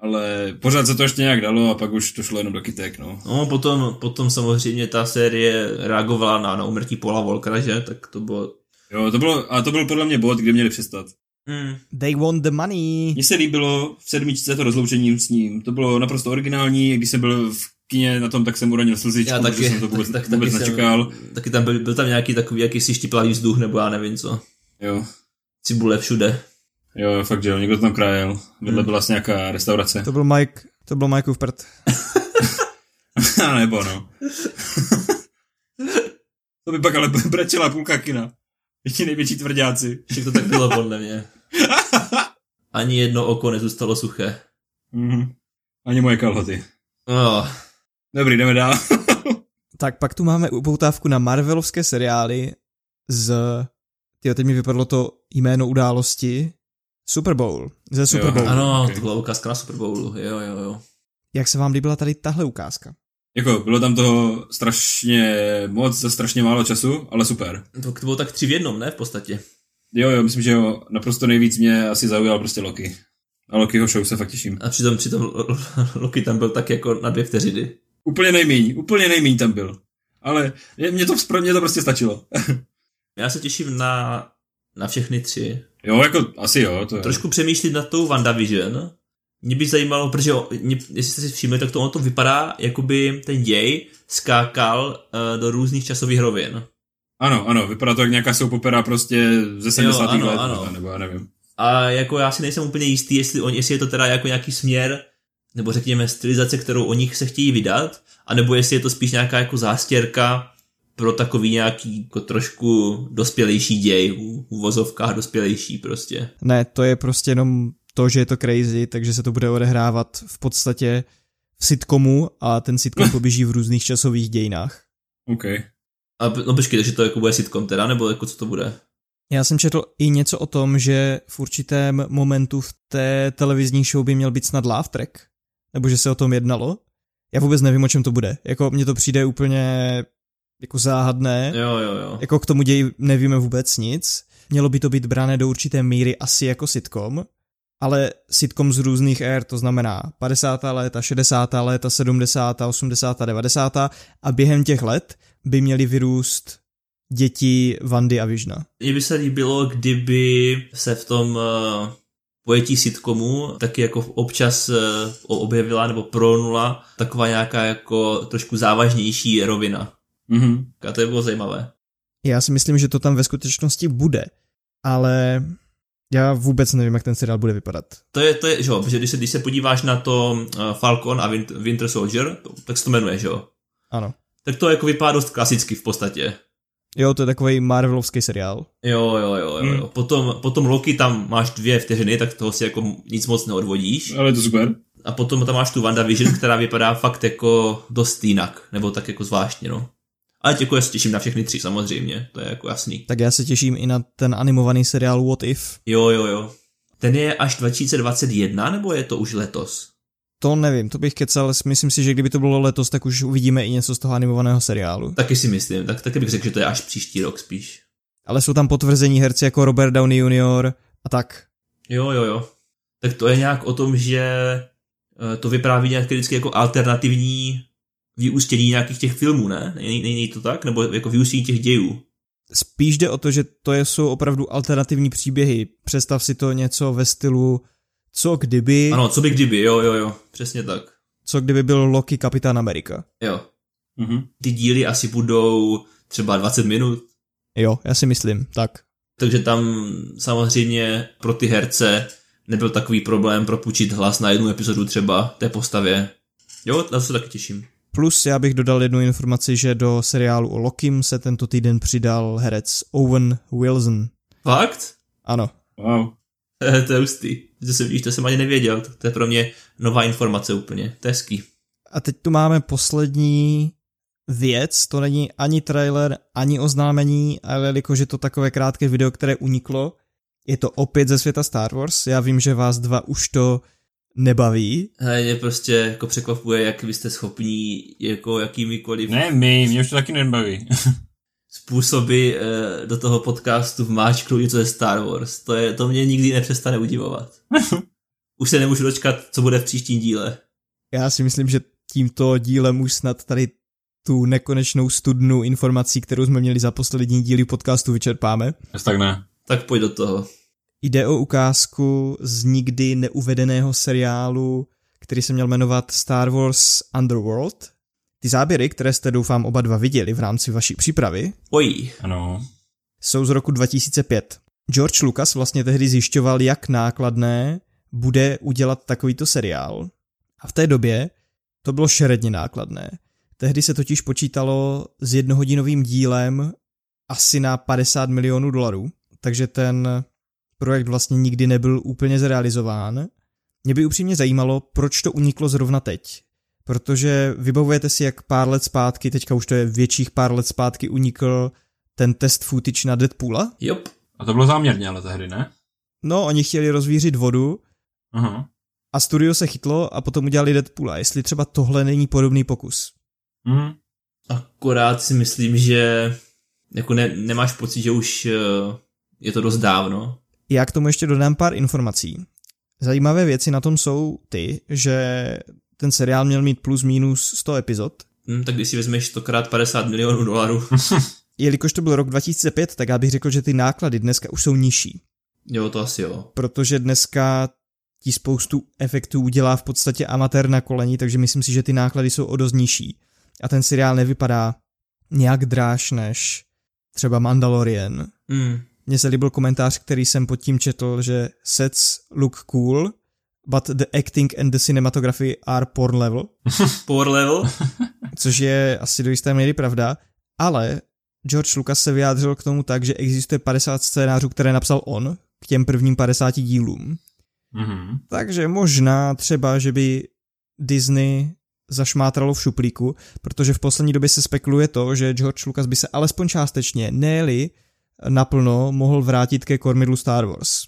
Ale pořád se to ještě nějak dalo a pak už to šlo jenom do kytek, no. No, potom, potom samozřejmě ta série reagovala na, na umrtí Paula Volkera, že? Tak to bylo... Jo, to bylo, a to byl podle mě bod, kde měli přestat. Mm. They want the money. Mně se líbilo v sedmičce to rozloučení s ním. To bylo naprosto originální, když jsem byl v kině na tom, tak jsem uronil slzičku, já taky, jsem to vůbec, tak, tak, vůbec taky nečekal. Jsem, taky tam byl, byl tam nějaký takový jakýsi štiplavý vzduch, nebo já nevím co. Jo. Cibule všude. Jo, fakt, že jo, někdo tam krajel. Vedle hmm. byla asi nějaká restaurace. To byl Mike, to byl Mikeův prd. nebo no. to by pak ale brečela půlka kina. Ještě největší tvrdáci. To tak bylo podle mě. Ani jedno oko nezůstalo suché. Mm-hmm. Ani moje kalhoty. Oh. Dobrý, jdeme dál. tak pak tu máme upoutávku na Marvelovské seriály z... Tyjo, teď mi vypadlo to jméno události. Super Bowl. Ze Super Bowl. Ano, okay. to byla ukázka na Super Bowlu. Jo, jo, jo. Jak se vám líbila tady tahle ukázka? Jako, bylo tam toho strašně moc za strašně málo času, ale super. To, to bylo tak tři v jednom, ne, v podstatě? Jo, jo, myslím, že jo, naprosto nejvíc mě asi zaujal prostě Loki. A Lokiho show se fakt těším. A přitom, přitom Loki tam byl tak jako na dvě vteřiny. Úplně nejmíň, úplně nejmíň tam byl. Ale mě to, mě to prostě stačilo. Já se těším na, na všechny tři. Jo, jako asi jo. To je. Trošku přemýšlit nad tou WandaVision. Mě by zajímalo, protože mě, jestli jste si všimli, tak to ono to vypadá, jako by ten děj skákal uh, do různých časových rovin. Ano, ano, vypadá to jak nějaká soupopera prostě ze 70. Jo, ano, let, ano. nebo já nevím. A jako já si nejsem úplně jistý, jestli, on, jestli je to teda jako nějaký směr, nebo řekněme stylizace, kterou oni se chtějí vydat, anebo jestli je to spíš nějaká jako zástěrka pro takový nějaký jako trošku dospělejší děj, v uvozovkách dospělejší prostě. Ne, to je prostě jenom to, že je to crazy, takže se to bude odehrávat v podstatě v sitcomu a ten sitcom poběží v různých časových dějinách. OK. A, no počkej, takže to jako bude sitcom teda, nebo jako co to bude? Já jsem četl i něco o tom, že v určitém momentu v té televizní show by měl být snad laugh track, nebo že se o tom jednalo. Já vůbec nevím, o čem to bude. Jako mně to přijde úplně jako záhadné. Jo, jo, jo. Jako k tomu ději nevíme vůbec nic. Mělo by to být brané do určité míry asi jako sitcom, ale sitcom z různých ér, to znamená 50. léta, 60. léta, 70., 80., 90. a během těch let by měli vyrůst děti Vandy a Vižna. Mně by se líbilo, kdyby se v tom uh, pojetí sitcomu taky jako občas uh, objevila nebo pronula taková nějaká jako trošku závažnější rovina. Mhm. A to by bylo zajímavé. Já si myslím, že to tam ve skutečnosti bude, ale já vůbec nevím, jak ten seriál bude vypadat. To je, to je, že jo, protože když se, když se podíváš na to uh, Falcon a Win- Winter Soldier, to, tak se to jmenuje, že jo? Ano. Tak to jako vypadá dost klasicky v podstatě. Jo, to je takový Marvelovský seriál. Jo, jo, jo, jo. Hmm. jo. Potom, potom Loki tam máš dvě vteřiny, tak toho si jako nic moc neodvodíš. Ale je to super. A potom tam máš tu WandaVision, která vypadá fakt jako dost jinak, nebo tak jako zvláštně, no. Ale jako já se těším na všechny tři samozřejmě, to je jako jasný. Tak já se těším i na ten animovaný seriál What If. Jo, jo, jo. Ten je až 2021, nebo je to už letos? To nevím, to bych kecal, ale myslím si, že kdyby to bylo letos, tak už uvidíme i něco z toho animovaného seriálu. Taky si myslím, tak taky bych řekl, že to je až příští rok spíš. Ale jsou tam potvrzení herci jako Robert Downey Jr. a tak. Jo, jo, jo. Tak to je nějak o tom, že eh, to vypráví nějak vždycky jako alternativní vyústění nějakých těch filmů, ne? Není, není to tak? Nebo jako vyústění těch dějů? Spíš jde o to, že to jsou opravdu alternativní příběhy. Představ si to něco ve stylu co kdyby, Ano, co by kdyby, jo, jo, jo, přesně tak. co kdyby byl Loki Kapitán Amerika. Jo. Mhm. Ty díly asi budou třeba 20 minut, Jo, já si myslím, tak. takže tam samozřejmě pro ty herce nebyl takový problém propůjčit hlas na jednu epizodu třeba té postavě. Jo, na to se taky těším. Plus já bych dodal jednu informaci, že do seriálu o Lokim se tento týden přidal herec Owen Wilson. Fakt? Ano, Wow. to je hustý. To jsem, to jsem ani nevěděl. To je pro mě nová informace úplně. To je hezký. A teď tu máme poslední věc, to není ani trailer, ani oznámení, ale jelikož je to takové krátké video, které uniklo, je to opět ze světa Star Wars. Já vím, že vás dva už to nebaví. Hele, mě prostě jako překvapuje, jak vy jste schopní jako jakýmikoliv Ne, my, mě už to taky nebaví. způsoby eh, do toho podcastu vmáčknout něco ze Star Wars. To, je, to mě nikdy nepřestane udivovat. Už se nemůžu dočkat, co bude v příštím díle. Já si myslím, že tímto dílem už snad tady tu nekonečnou studnu informací, kterou jsme měli za poslední díly podcastu, vyčerpáme. Jas tak ne. Tak pojď do toho. Jde o ukázku z nikdy neuvedeného seriálu, který se měl jmenovat Star Wars Underworld. Ty záběry, které jste doufám oba dva viděli v rámci vaší přípravy, Oj, Ano. jsou z roku 2005. George Lucas vlastně tehdy zjišťoval, jak nákladné bude udělat takovýto seriál. A v té době to bylo šeredně nákladné. Tehdy se totiž počítalo s jednohodinovým dílem asi na 50 milionů dolarů, takže ten projekt vlastně nikdy nebyl úplně zrealizován. Mě by upřímně zajímalo, proč to uniklo zrovna teď. Protože vybavujete si, jak pár let zpátky, teďka už to je větších pár let zpátky, unikl ten test footage na Deadpoola. jop. A to bylo záměrně ale tehdy, ne? No, oni chtěli rozvířit vodu Aha. a studio se chytlo a potom udělali Deadpoola. Jestli třeba tohle není podobný pokus. Mhm. Akorát si myslím, že jako ne, nemáš pocit, že už eh, je to dost dávno. Já k tomu ještě dodám pár informací. Zajímavé věci na tom jsou ty, že ten seriál měl mít plus minus 100 epizod. Hm, tak když si vezmeš stokrát 50 milionů dolarů, Jelikož to byl rok 2005, tak já bych řekl, že ty náklady dneska už jsou nižší. jo, to asi jo. Protože dneska ti spoustu efektů udělá v podstatě amatér na koleni, takže myslím si, že ty náklady jsou o dost nižší. A ten seriál nevypadá nějak dráž než třeba Mandalorian. Mm. Mně se líbil komentář, který jsem pod tím četl, že sets look cool, but the acting and the cinematography are porn level. Power level? Což je asi do jisté míry pravda, ale George Lucas se vyjádřil k tomu tak, že existuje 50 scénářů, které napsal on k těm prvním 50 dílům. Mhm. Takže možná třeba, že by Disney zašmátralo v šuplíku, protože v poslední době se spekuluje to, že George Lucas by se alespoň částečně, ne naplno, mohl vrátit ke kormidlu Star Wars.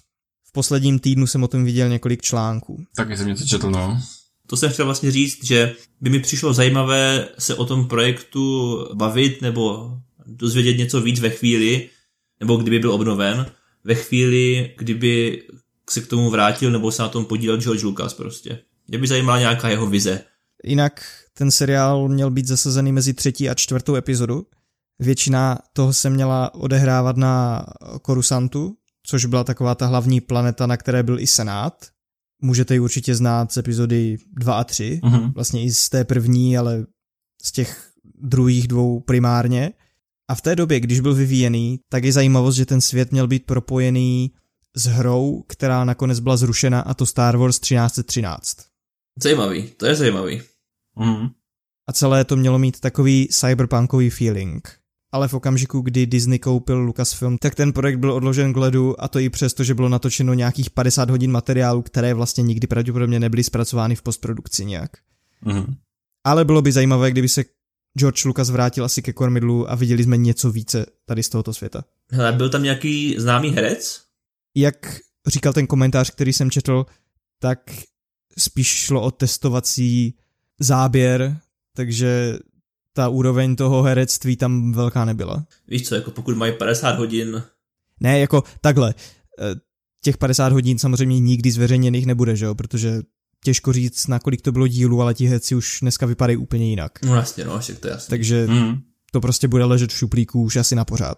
V posledním týdnu jsem o tom viděl několik článků. Taky jsem něco četl, no. To jsem chtěl vlastně říct, že by mi přišlo zajímavé se o tom projektu bavit nebo dozvědět něco víc ve chvíli, nebo kdyby byl obnoven, ve chvíli, kdyby se k tomu vrátil nebo se na tom podílel George Lucas prostě. Mě by zajímala nějaká jeho vize. Jinak ten seriál měl být zasazený mezi třetí a čtvrtou epizodu. Většina toho se měla odehrávat na Korusantu, což byla taková ta hlavní planeta, na které byl i Senát. Můžete ji určitě znát z epizody 2 a 3, Mhm. vlastně i z té první, ale z těch druhých dvou primárně. A v té době, když byl vyvíjený, tak je zajímavost, že ten svět měl být propojený s hrou, která nakonec byla zrušena, a to Star Wars 1313. Zajímavý, to je zajímavý. Mhm. A celé to mělo mít takový cyberpunkový feeling. Ale v okamžiku, kdy Disney koupil Lucasfilm, tak ten projekt byl odložen k ledu a to i přesto, že bylo natočeno nějakých 50 hodin materiálu, které vlastně nikdy pravděpodobně nebyly zpracovány v postprodukci nějak. Mhm. Ale bylo by zajímavé, kdyby se George Lucas vrátil asi ke kormidlu a viděli jsme něco více tady z tohoto světa. Hele, byl tam nějaký známý herec? Jak říkal ten komentář, který jsem četl, tak spíš šlo o testovací záběr, takže ta úroveň toho herectví tam velká nebyla. Víš co, jako pokud mají 50 hodin, Ne, jako takhle. eh, Těch 50 hodin samozřejmě nikdy zveřejněných nebude, že jo, protože těžko říct, na kolik to bylo dílů, ale ti herci už dneska vypadají úplně jinak. no jasně, no, však to je jasný. Takže Mhm. to prostě bude ležet v šuplíku už asi na pořád.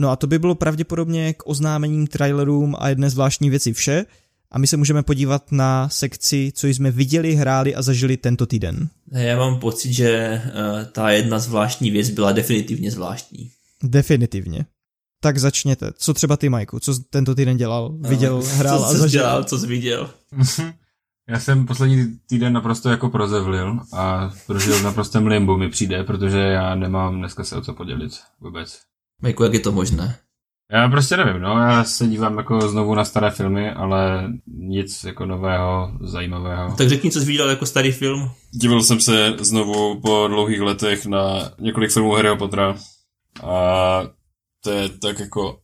No a to by bylo pravděpodobně k oznámením trailerům a jedné zvláštní věci vše a my se můžeme podívat na sekci, co jsme viděli, hráli a zažili tento týden. Já mám pocit, že uh, ta jedna zvláštní věc byla definitivně zvláštní. Definitivně. Tak začněte. Co třeba ty, Majku? Co jsi tento týden dělal? Viděl, hrál co a zažil? dělal, co jsi viděl? Já jsem poslední týden naprosto jako prozevlil a prožil v naprostém limbu mi přijde, protože já nemám dneska se o co podělit vůbec. Majku, jak je to možné? Já prostě nevím, no, já se dívám jako znovu na staré filmy, ale nic jako nového, zajímavého. Tak řekni, co jsi viděl jako starý film. Díval jsem se znovu po dlouhých letech na několik filmů Harryho Pottera a to je tak jako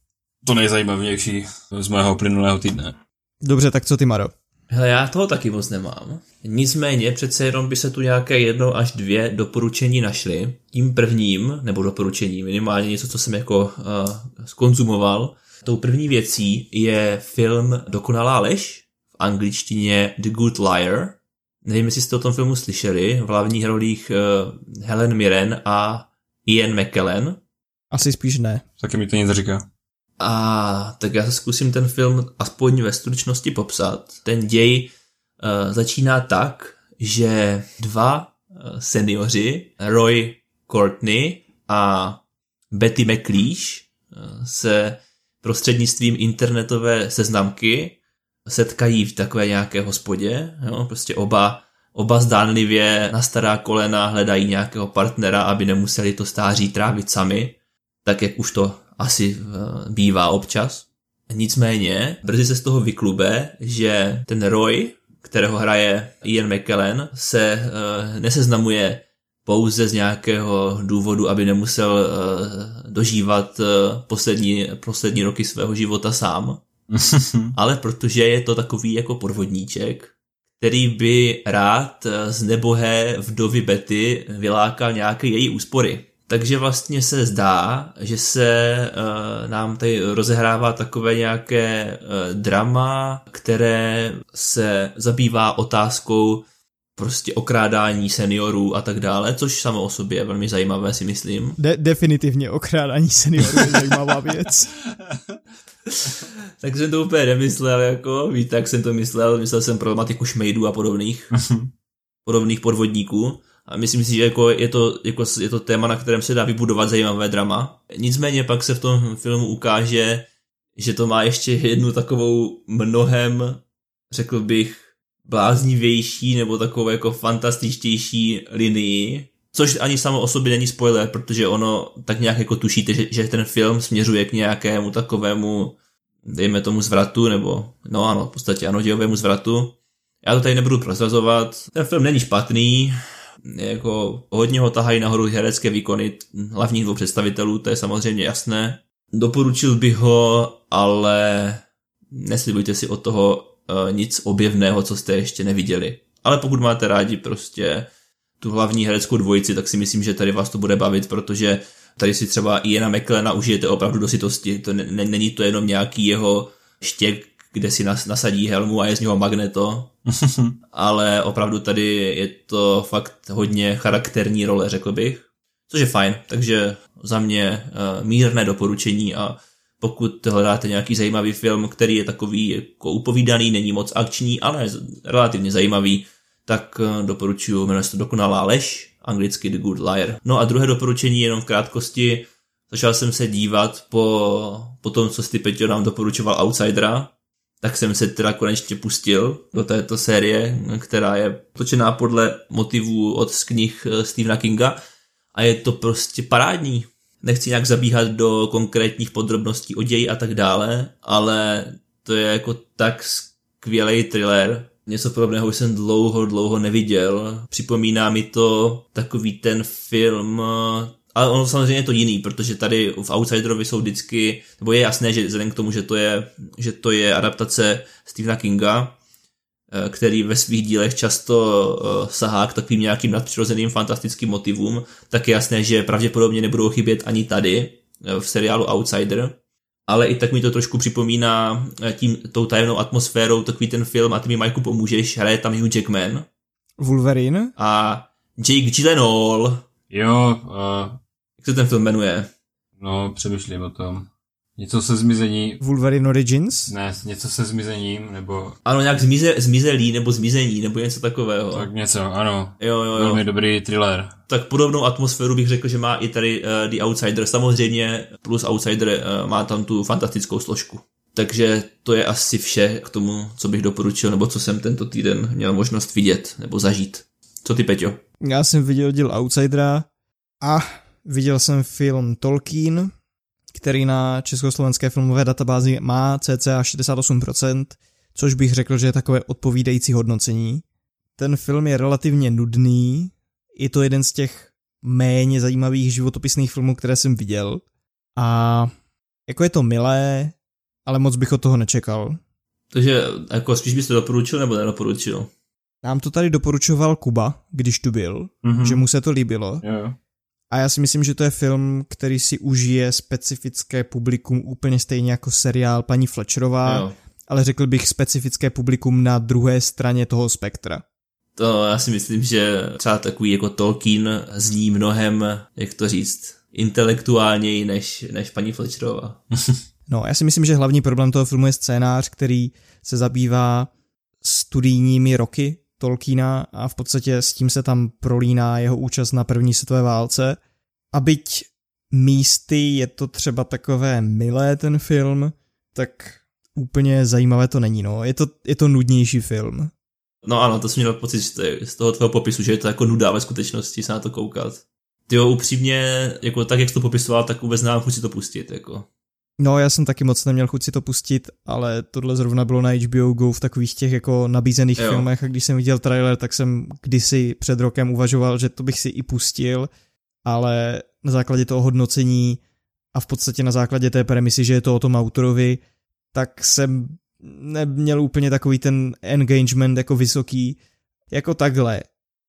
to nejzajímavější z mého plynulého týdne. Dobře, tak co ty, Maro? Hele, já toho taky moc nemám. Nicméně přece jenom by se tu nějaké jedno až dvě doporučení našly. Tím prvním, nebo doporučení, minimálně něco, co jsem jako uh, skonzumoval. Tou první věcí je film Dokonalá lež, v angličtině The Good Liar. Nevím, jestli jste o tom filmu slyšeli, v hlavních rolích uh, Helen Mirren a Ian McKellen. Asi spíš ne. Taky mi to nic říká. A tak já se zkusím ten film aspoň ve stručnosti popsat. Ten děj uh, začíná tak, že dva uh, seniori, Roy Courtney a Betty McLeish, uh, se prostřednictvím internetové seznamky setkají v takové nějaké hospodě. Jo? Prostě oba, oba zdánlivě na stará kolena hledají nějakého partnera, aby nemuseli to stáří trávit sami, tak jak už to asi uh, bývá občas. Nicméně, brzy se z toho vyklube, že ten Roy, kterého hraje Ian McKellen, se uh, neseznamuje pouze z nějakého důvodu, aby nemusel uh, dožívat poslední, poslední roky svého života sám, ale protože je to takový jako podvodníček, který by rád eh, z nebohé vdovy Betty vylákal nějaké její úspory. Takže vlastně se zdá, že se uh, nám tady rozehrává takové nějaké uh, drama, které se zabývá otázkou prostě okrádání seniorů a tak dále, což samo o sobě je velmi zajímavé, si myslím. De- definitivně okrádání seniorů je zajímavá věc. Tak jsem to úplně nemyslel, jako, víte, jak jsem to myslel, myslel jsem problematiku šmejdů a podobných, podobných podvodníků, A myslím si, že jako je, to, jako je to téma, na kterém se dá vybudovat zajímavé drama. Nicméně pak se v tom filmu ukáže, že to má ještě jednu takovou mnohem, řekl bych, bláznivější nebo takovou jako fantastičtější linii, což ani samo o sobě není spoiler, protože ono tak nějak jako tušíte, že, že ten film směřuje k nějakému takovému, dejme tomu zvratu, nebo no ano, v podstatě ano, dějovému zvratu. Já to tady nebudu prozrazovat. Ten film není špatný, jako hodně ho tahají nahoru herecké výkony hlavních dvou představitelů, to je samozřejmě jasné. Doporučil bych ho, ale neslibujte si od toho uh, nic objevného, co jste ještě neviděli. Ale pokud máte rádi prostě tu hlavní hereckou dvojici, tak si myslím, že tady vás to bude bavit, protože tady si třeba Iana McLena užijete opravdu do sitosti. To ne, není to jenom nějaký jeho štěk, kde si nas, nasadí helmu a je z něho magneto, ale opravdu tady je to fakt hodně charakterní role, řekl bych, což je fajn, takže za mě uh, mírné doporučení a pokud hledáte nějaký zajímavý film, který je takový jako upovídaný, není moc akční, ale relativně zajímavý, tak uh, doporučuji, jmenuje se to Dokonalá lež, anglicky The Good Liar. No a druhé doporučení jenom v krátkosti, začal jsem se dívat po, po tom, co Steve Peťo nám doporučoval Outsidera, tak jsem se teda konečně pustil do této série, která je točená podle motivů od z knih eh, Stephena Kinga a je to prostě parádní. Nechci nějak zabíhat do konkrétních podrobností o ději a tak dále, ale to je jako tak skvělý thriller. Něco podobného už jsem dlouho, dlouho neviděl. Připomíná mi to takový ten film eh, ale ono samozřejmě je to jiný, protože tady v Outsiderovi jsou vždycky, nebo je jasné, že vzhledem k tomu, že to je, že to je adaptace Stephena Kinga, eh, který ve svých dílech často eh, sahá k takovým nějakým nadpřirozeným fantastickým motivům, tak je jasné, že pravděpodobně nebudou chybět ani tady eh, v seriálu Outsider, ale i tak mi to trošku připomíná tím, tou tajemnou atmosférou takový ten film a ty mi Majku pomůžeš, hraje tam Hugh Jackman. Wolverine. A Jake Gyllenhaal. Jo, uh, jak se ten film jmenuje? No, přemýšlím o tom. Něco se zmizení... Wolverine Origins? Ne, něco se zmizením, nebo... Ano, nějak zmize, zmizelí, nebo zmizení, nebo něco takového. Tak něco, ano. Jo, jo, jo. Velmi dobrý thriller. Tak podobnou atmosféru bych řekl, že má i tady uh, The Outsider. Samozřejmě plus Outsider uh, má tam tu fantastickou složku. Takže to je asi vše k tomu, co bych doporučil, nebo co jsem tento týden měl možnost vidět, nebo zažít. Co ty, Peťo? Já jsem viděl díl Outsidera a Viděl jsem film Tolkien, který na československé filmové databázi má cca 68%, což bych řekl, že je takové odpovídající hodnocení. Ten film je relativně nudný, je to jeden z těch méně zajímavých životopisných filmů, které jsem viděl. A jako je to milé, ale moc bych od toho nečekal. Takže jako spíš byste doporučil nebo nedoporučil? Nám to tady doporučoval Kuba, když tu byl, mm-hmm. že mu se to líbilo. Yeah. A já si myslím, že to je film, který si užije specifické publikum úplně stejně jako seriál Paní Fletcherová, jo. ale řekl bych specifické publikum na druhé straně toho spektra. To já si myslím, že třeba takový jako Tolkien zní mnohem, jak to říct, intelektuálněji než, než paní Fletcherová. no, já si myslím, že hlavní problém toho filmu je scénář, který se zabývá studijními roky Tolkiena a v podstatě s tím se tam prolíná jeho účast na první světové válce. A byť místy je to třeba takové milé ten film, tak úplně zajímavé to není, no. Je to, je to nudnější film. No ano, to jsem měl pocit z toho tvého popisu, že je to jako nuda ve skutečnosti se na to koukat. Ty jo, upřímně, jako tak, jak jsi to popisoval, tak vůbec nemám chuť si to pustit, jako. No, já jsem taky moc neměl chuť si to pustit, ale tohle zrovna bylo na HBO Go v takových těch jako nabízených jo. filmech a když jsem viděl trailer, tak jsem kdysi před rokem uvažoval, že to bych si i pustil, ale na základě toho hodnocení a v podstatě na základě té premisy, že je to o tom autorovi, tak jsem neměl úplně takový ten engagement jako vysoký, jako takhle.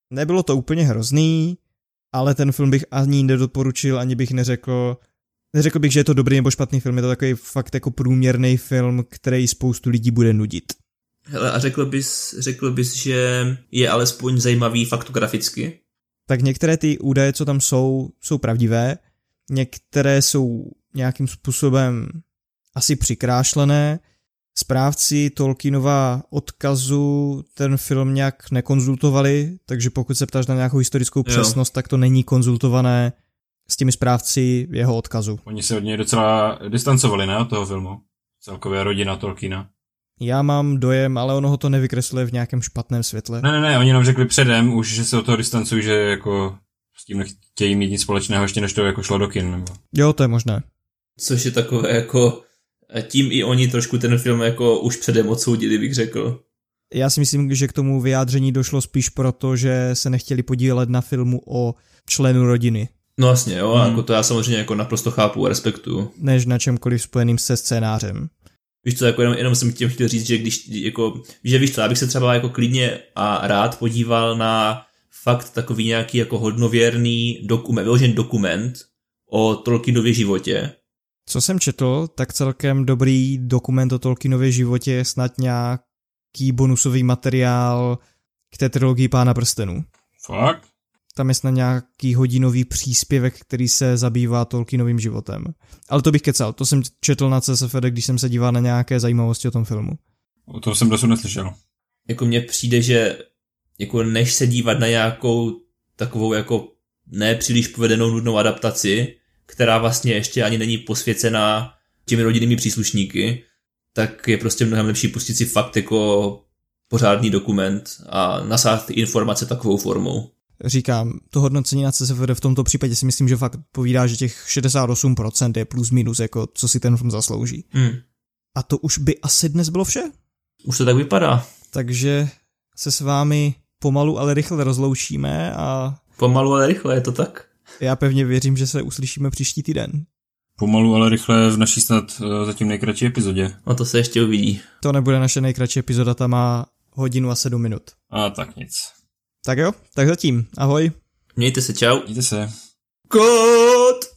Nebylo to úplně hrozný, ale ten film bych ani nedoporučil, ani bych neřekl, Neřekl bych, že je to dobrý nebo špatný film, je to takový fakt jako průměrný film, který spoustu lidí bude nudit. Hele, a řekl bys, řekl bys, že je alespoň zajímavý faktograficky? Tak některé ty údaje, co tam jsou, jsou pravdivé, některé jsou nějakým způsobem asi přikrášlené, Správci Tolkienova odkazu ten film nějak nekonzultovali, takže pokud se ptáš na nějakou historickou přesnost, jo. tak to není konzultované s těmi správci jeho odkazu. Oni se od něj docela distancovali, ne, od toho filmu? Celkově rodina Tolkiena. Já mám dojem, ale ono ho to nevykresluje v nějakém špatném světle. Ne, ne, ne, oni nám řekli předem už, že se od toho distancují, že jako s tím nechtějí mít nic společného, ještě než to jako šlo do kin. Nebo... Jo, to je možné. Což je takové jako, tím i oni trošku ten film jako už předem odsoudili, bych řekl. Já si myslím, že k tomu vyjádření došlo spíš proto, že se nechtěli podílet na filmu o členu rodiny. No jasně, jo, hmm. jako to já samozřejmě jako naprosto chápu a respektuju. Než na čemkoliv spojeným se scénářem. Víš co, jako jenom, jenom jsem tím chtěl říct, že když, jako, že víš co, abych se třeba jako klidně a rád podíval na fakt takový nějaký jako hodnověrný dokument, vyložený dokument o Tolkienově životě. Co jsem četl, tak celkem dobrý dokument o Tolkienově životě je snad nějaký bonusový materiál k té trilogii Pána prstenů. Fakt? Tam je snad nějaký hodinový příspěvek, který se zabývá Tolkienovým životem. Ale to bych kecal, to jsem četl na CSFD, když jsem se díval na nějaké zajímavosti o tom filmu. O tom jsem dosud neslyšel. Jako mně přijde, že jako než se dívat na nějakou takovou jako nepříliš povedenou nudnou adaptaci, která vlastně ještě ani není posvěcená těmi rodinnými příslušníky, tak je prostě mnohem lepší pustit si fakt jako pořádný dokument a nasát ty informace takovou formou říkám, to hodnocení na CSFD v tomto případě si myslím, že fakt povídá, že těch 68% je plus minus, jako co si ten film zaslouží. Hmm. A to už by asi dnes bylo vše. Už to tak vypadá. Takže se s vámi pomalu, ale rychle rozloučíme a... Pomalu, ale rychle, je to tak? Já pevně věřím, že se uslyšíme příští týden. Pomalu, ale rychle v naší snad uh, zatím nejkratší epizodě. A to se ještě uvidí. To nebude naše nejkratší epizoda, ta má hodinu a sedm minut. A tak nic. Tak jo, tak zatím. Ahoj. Mějte se, čau. Mějte se. Kód!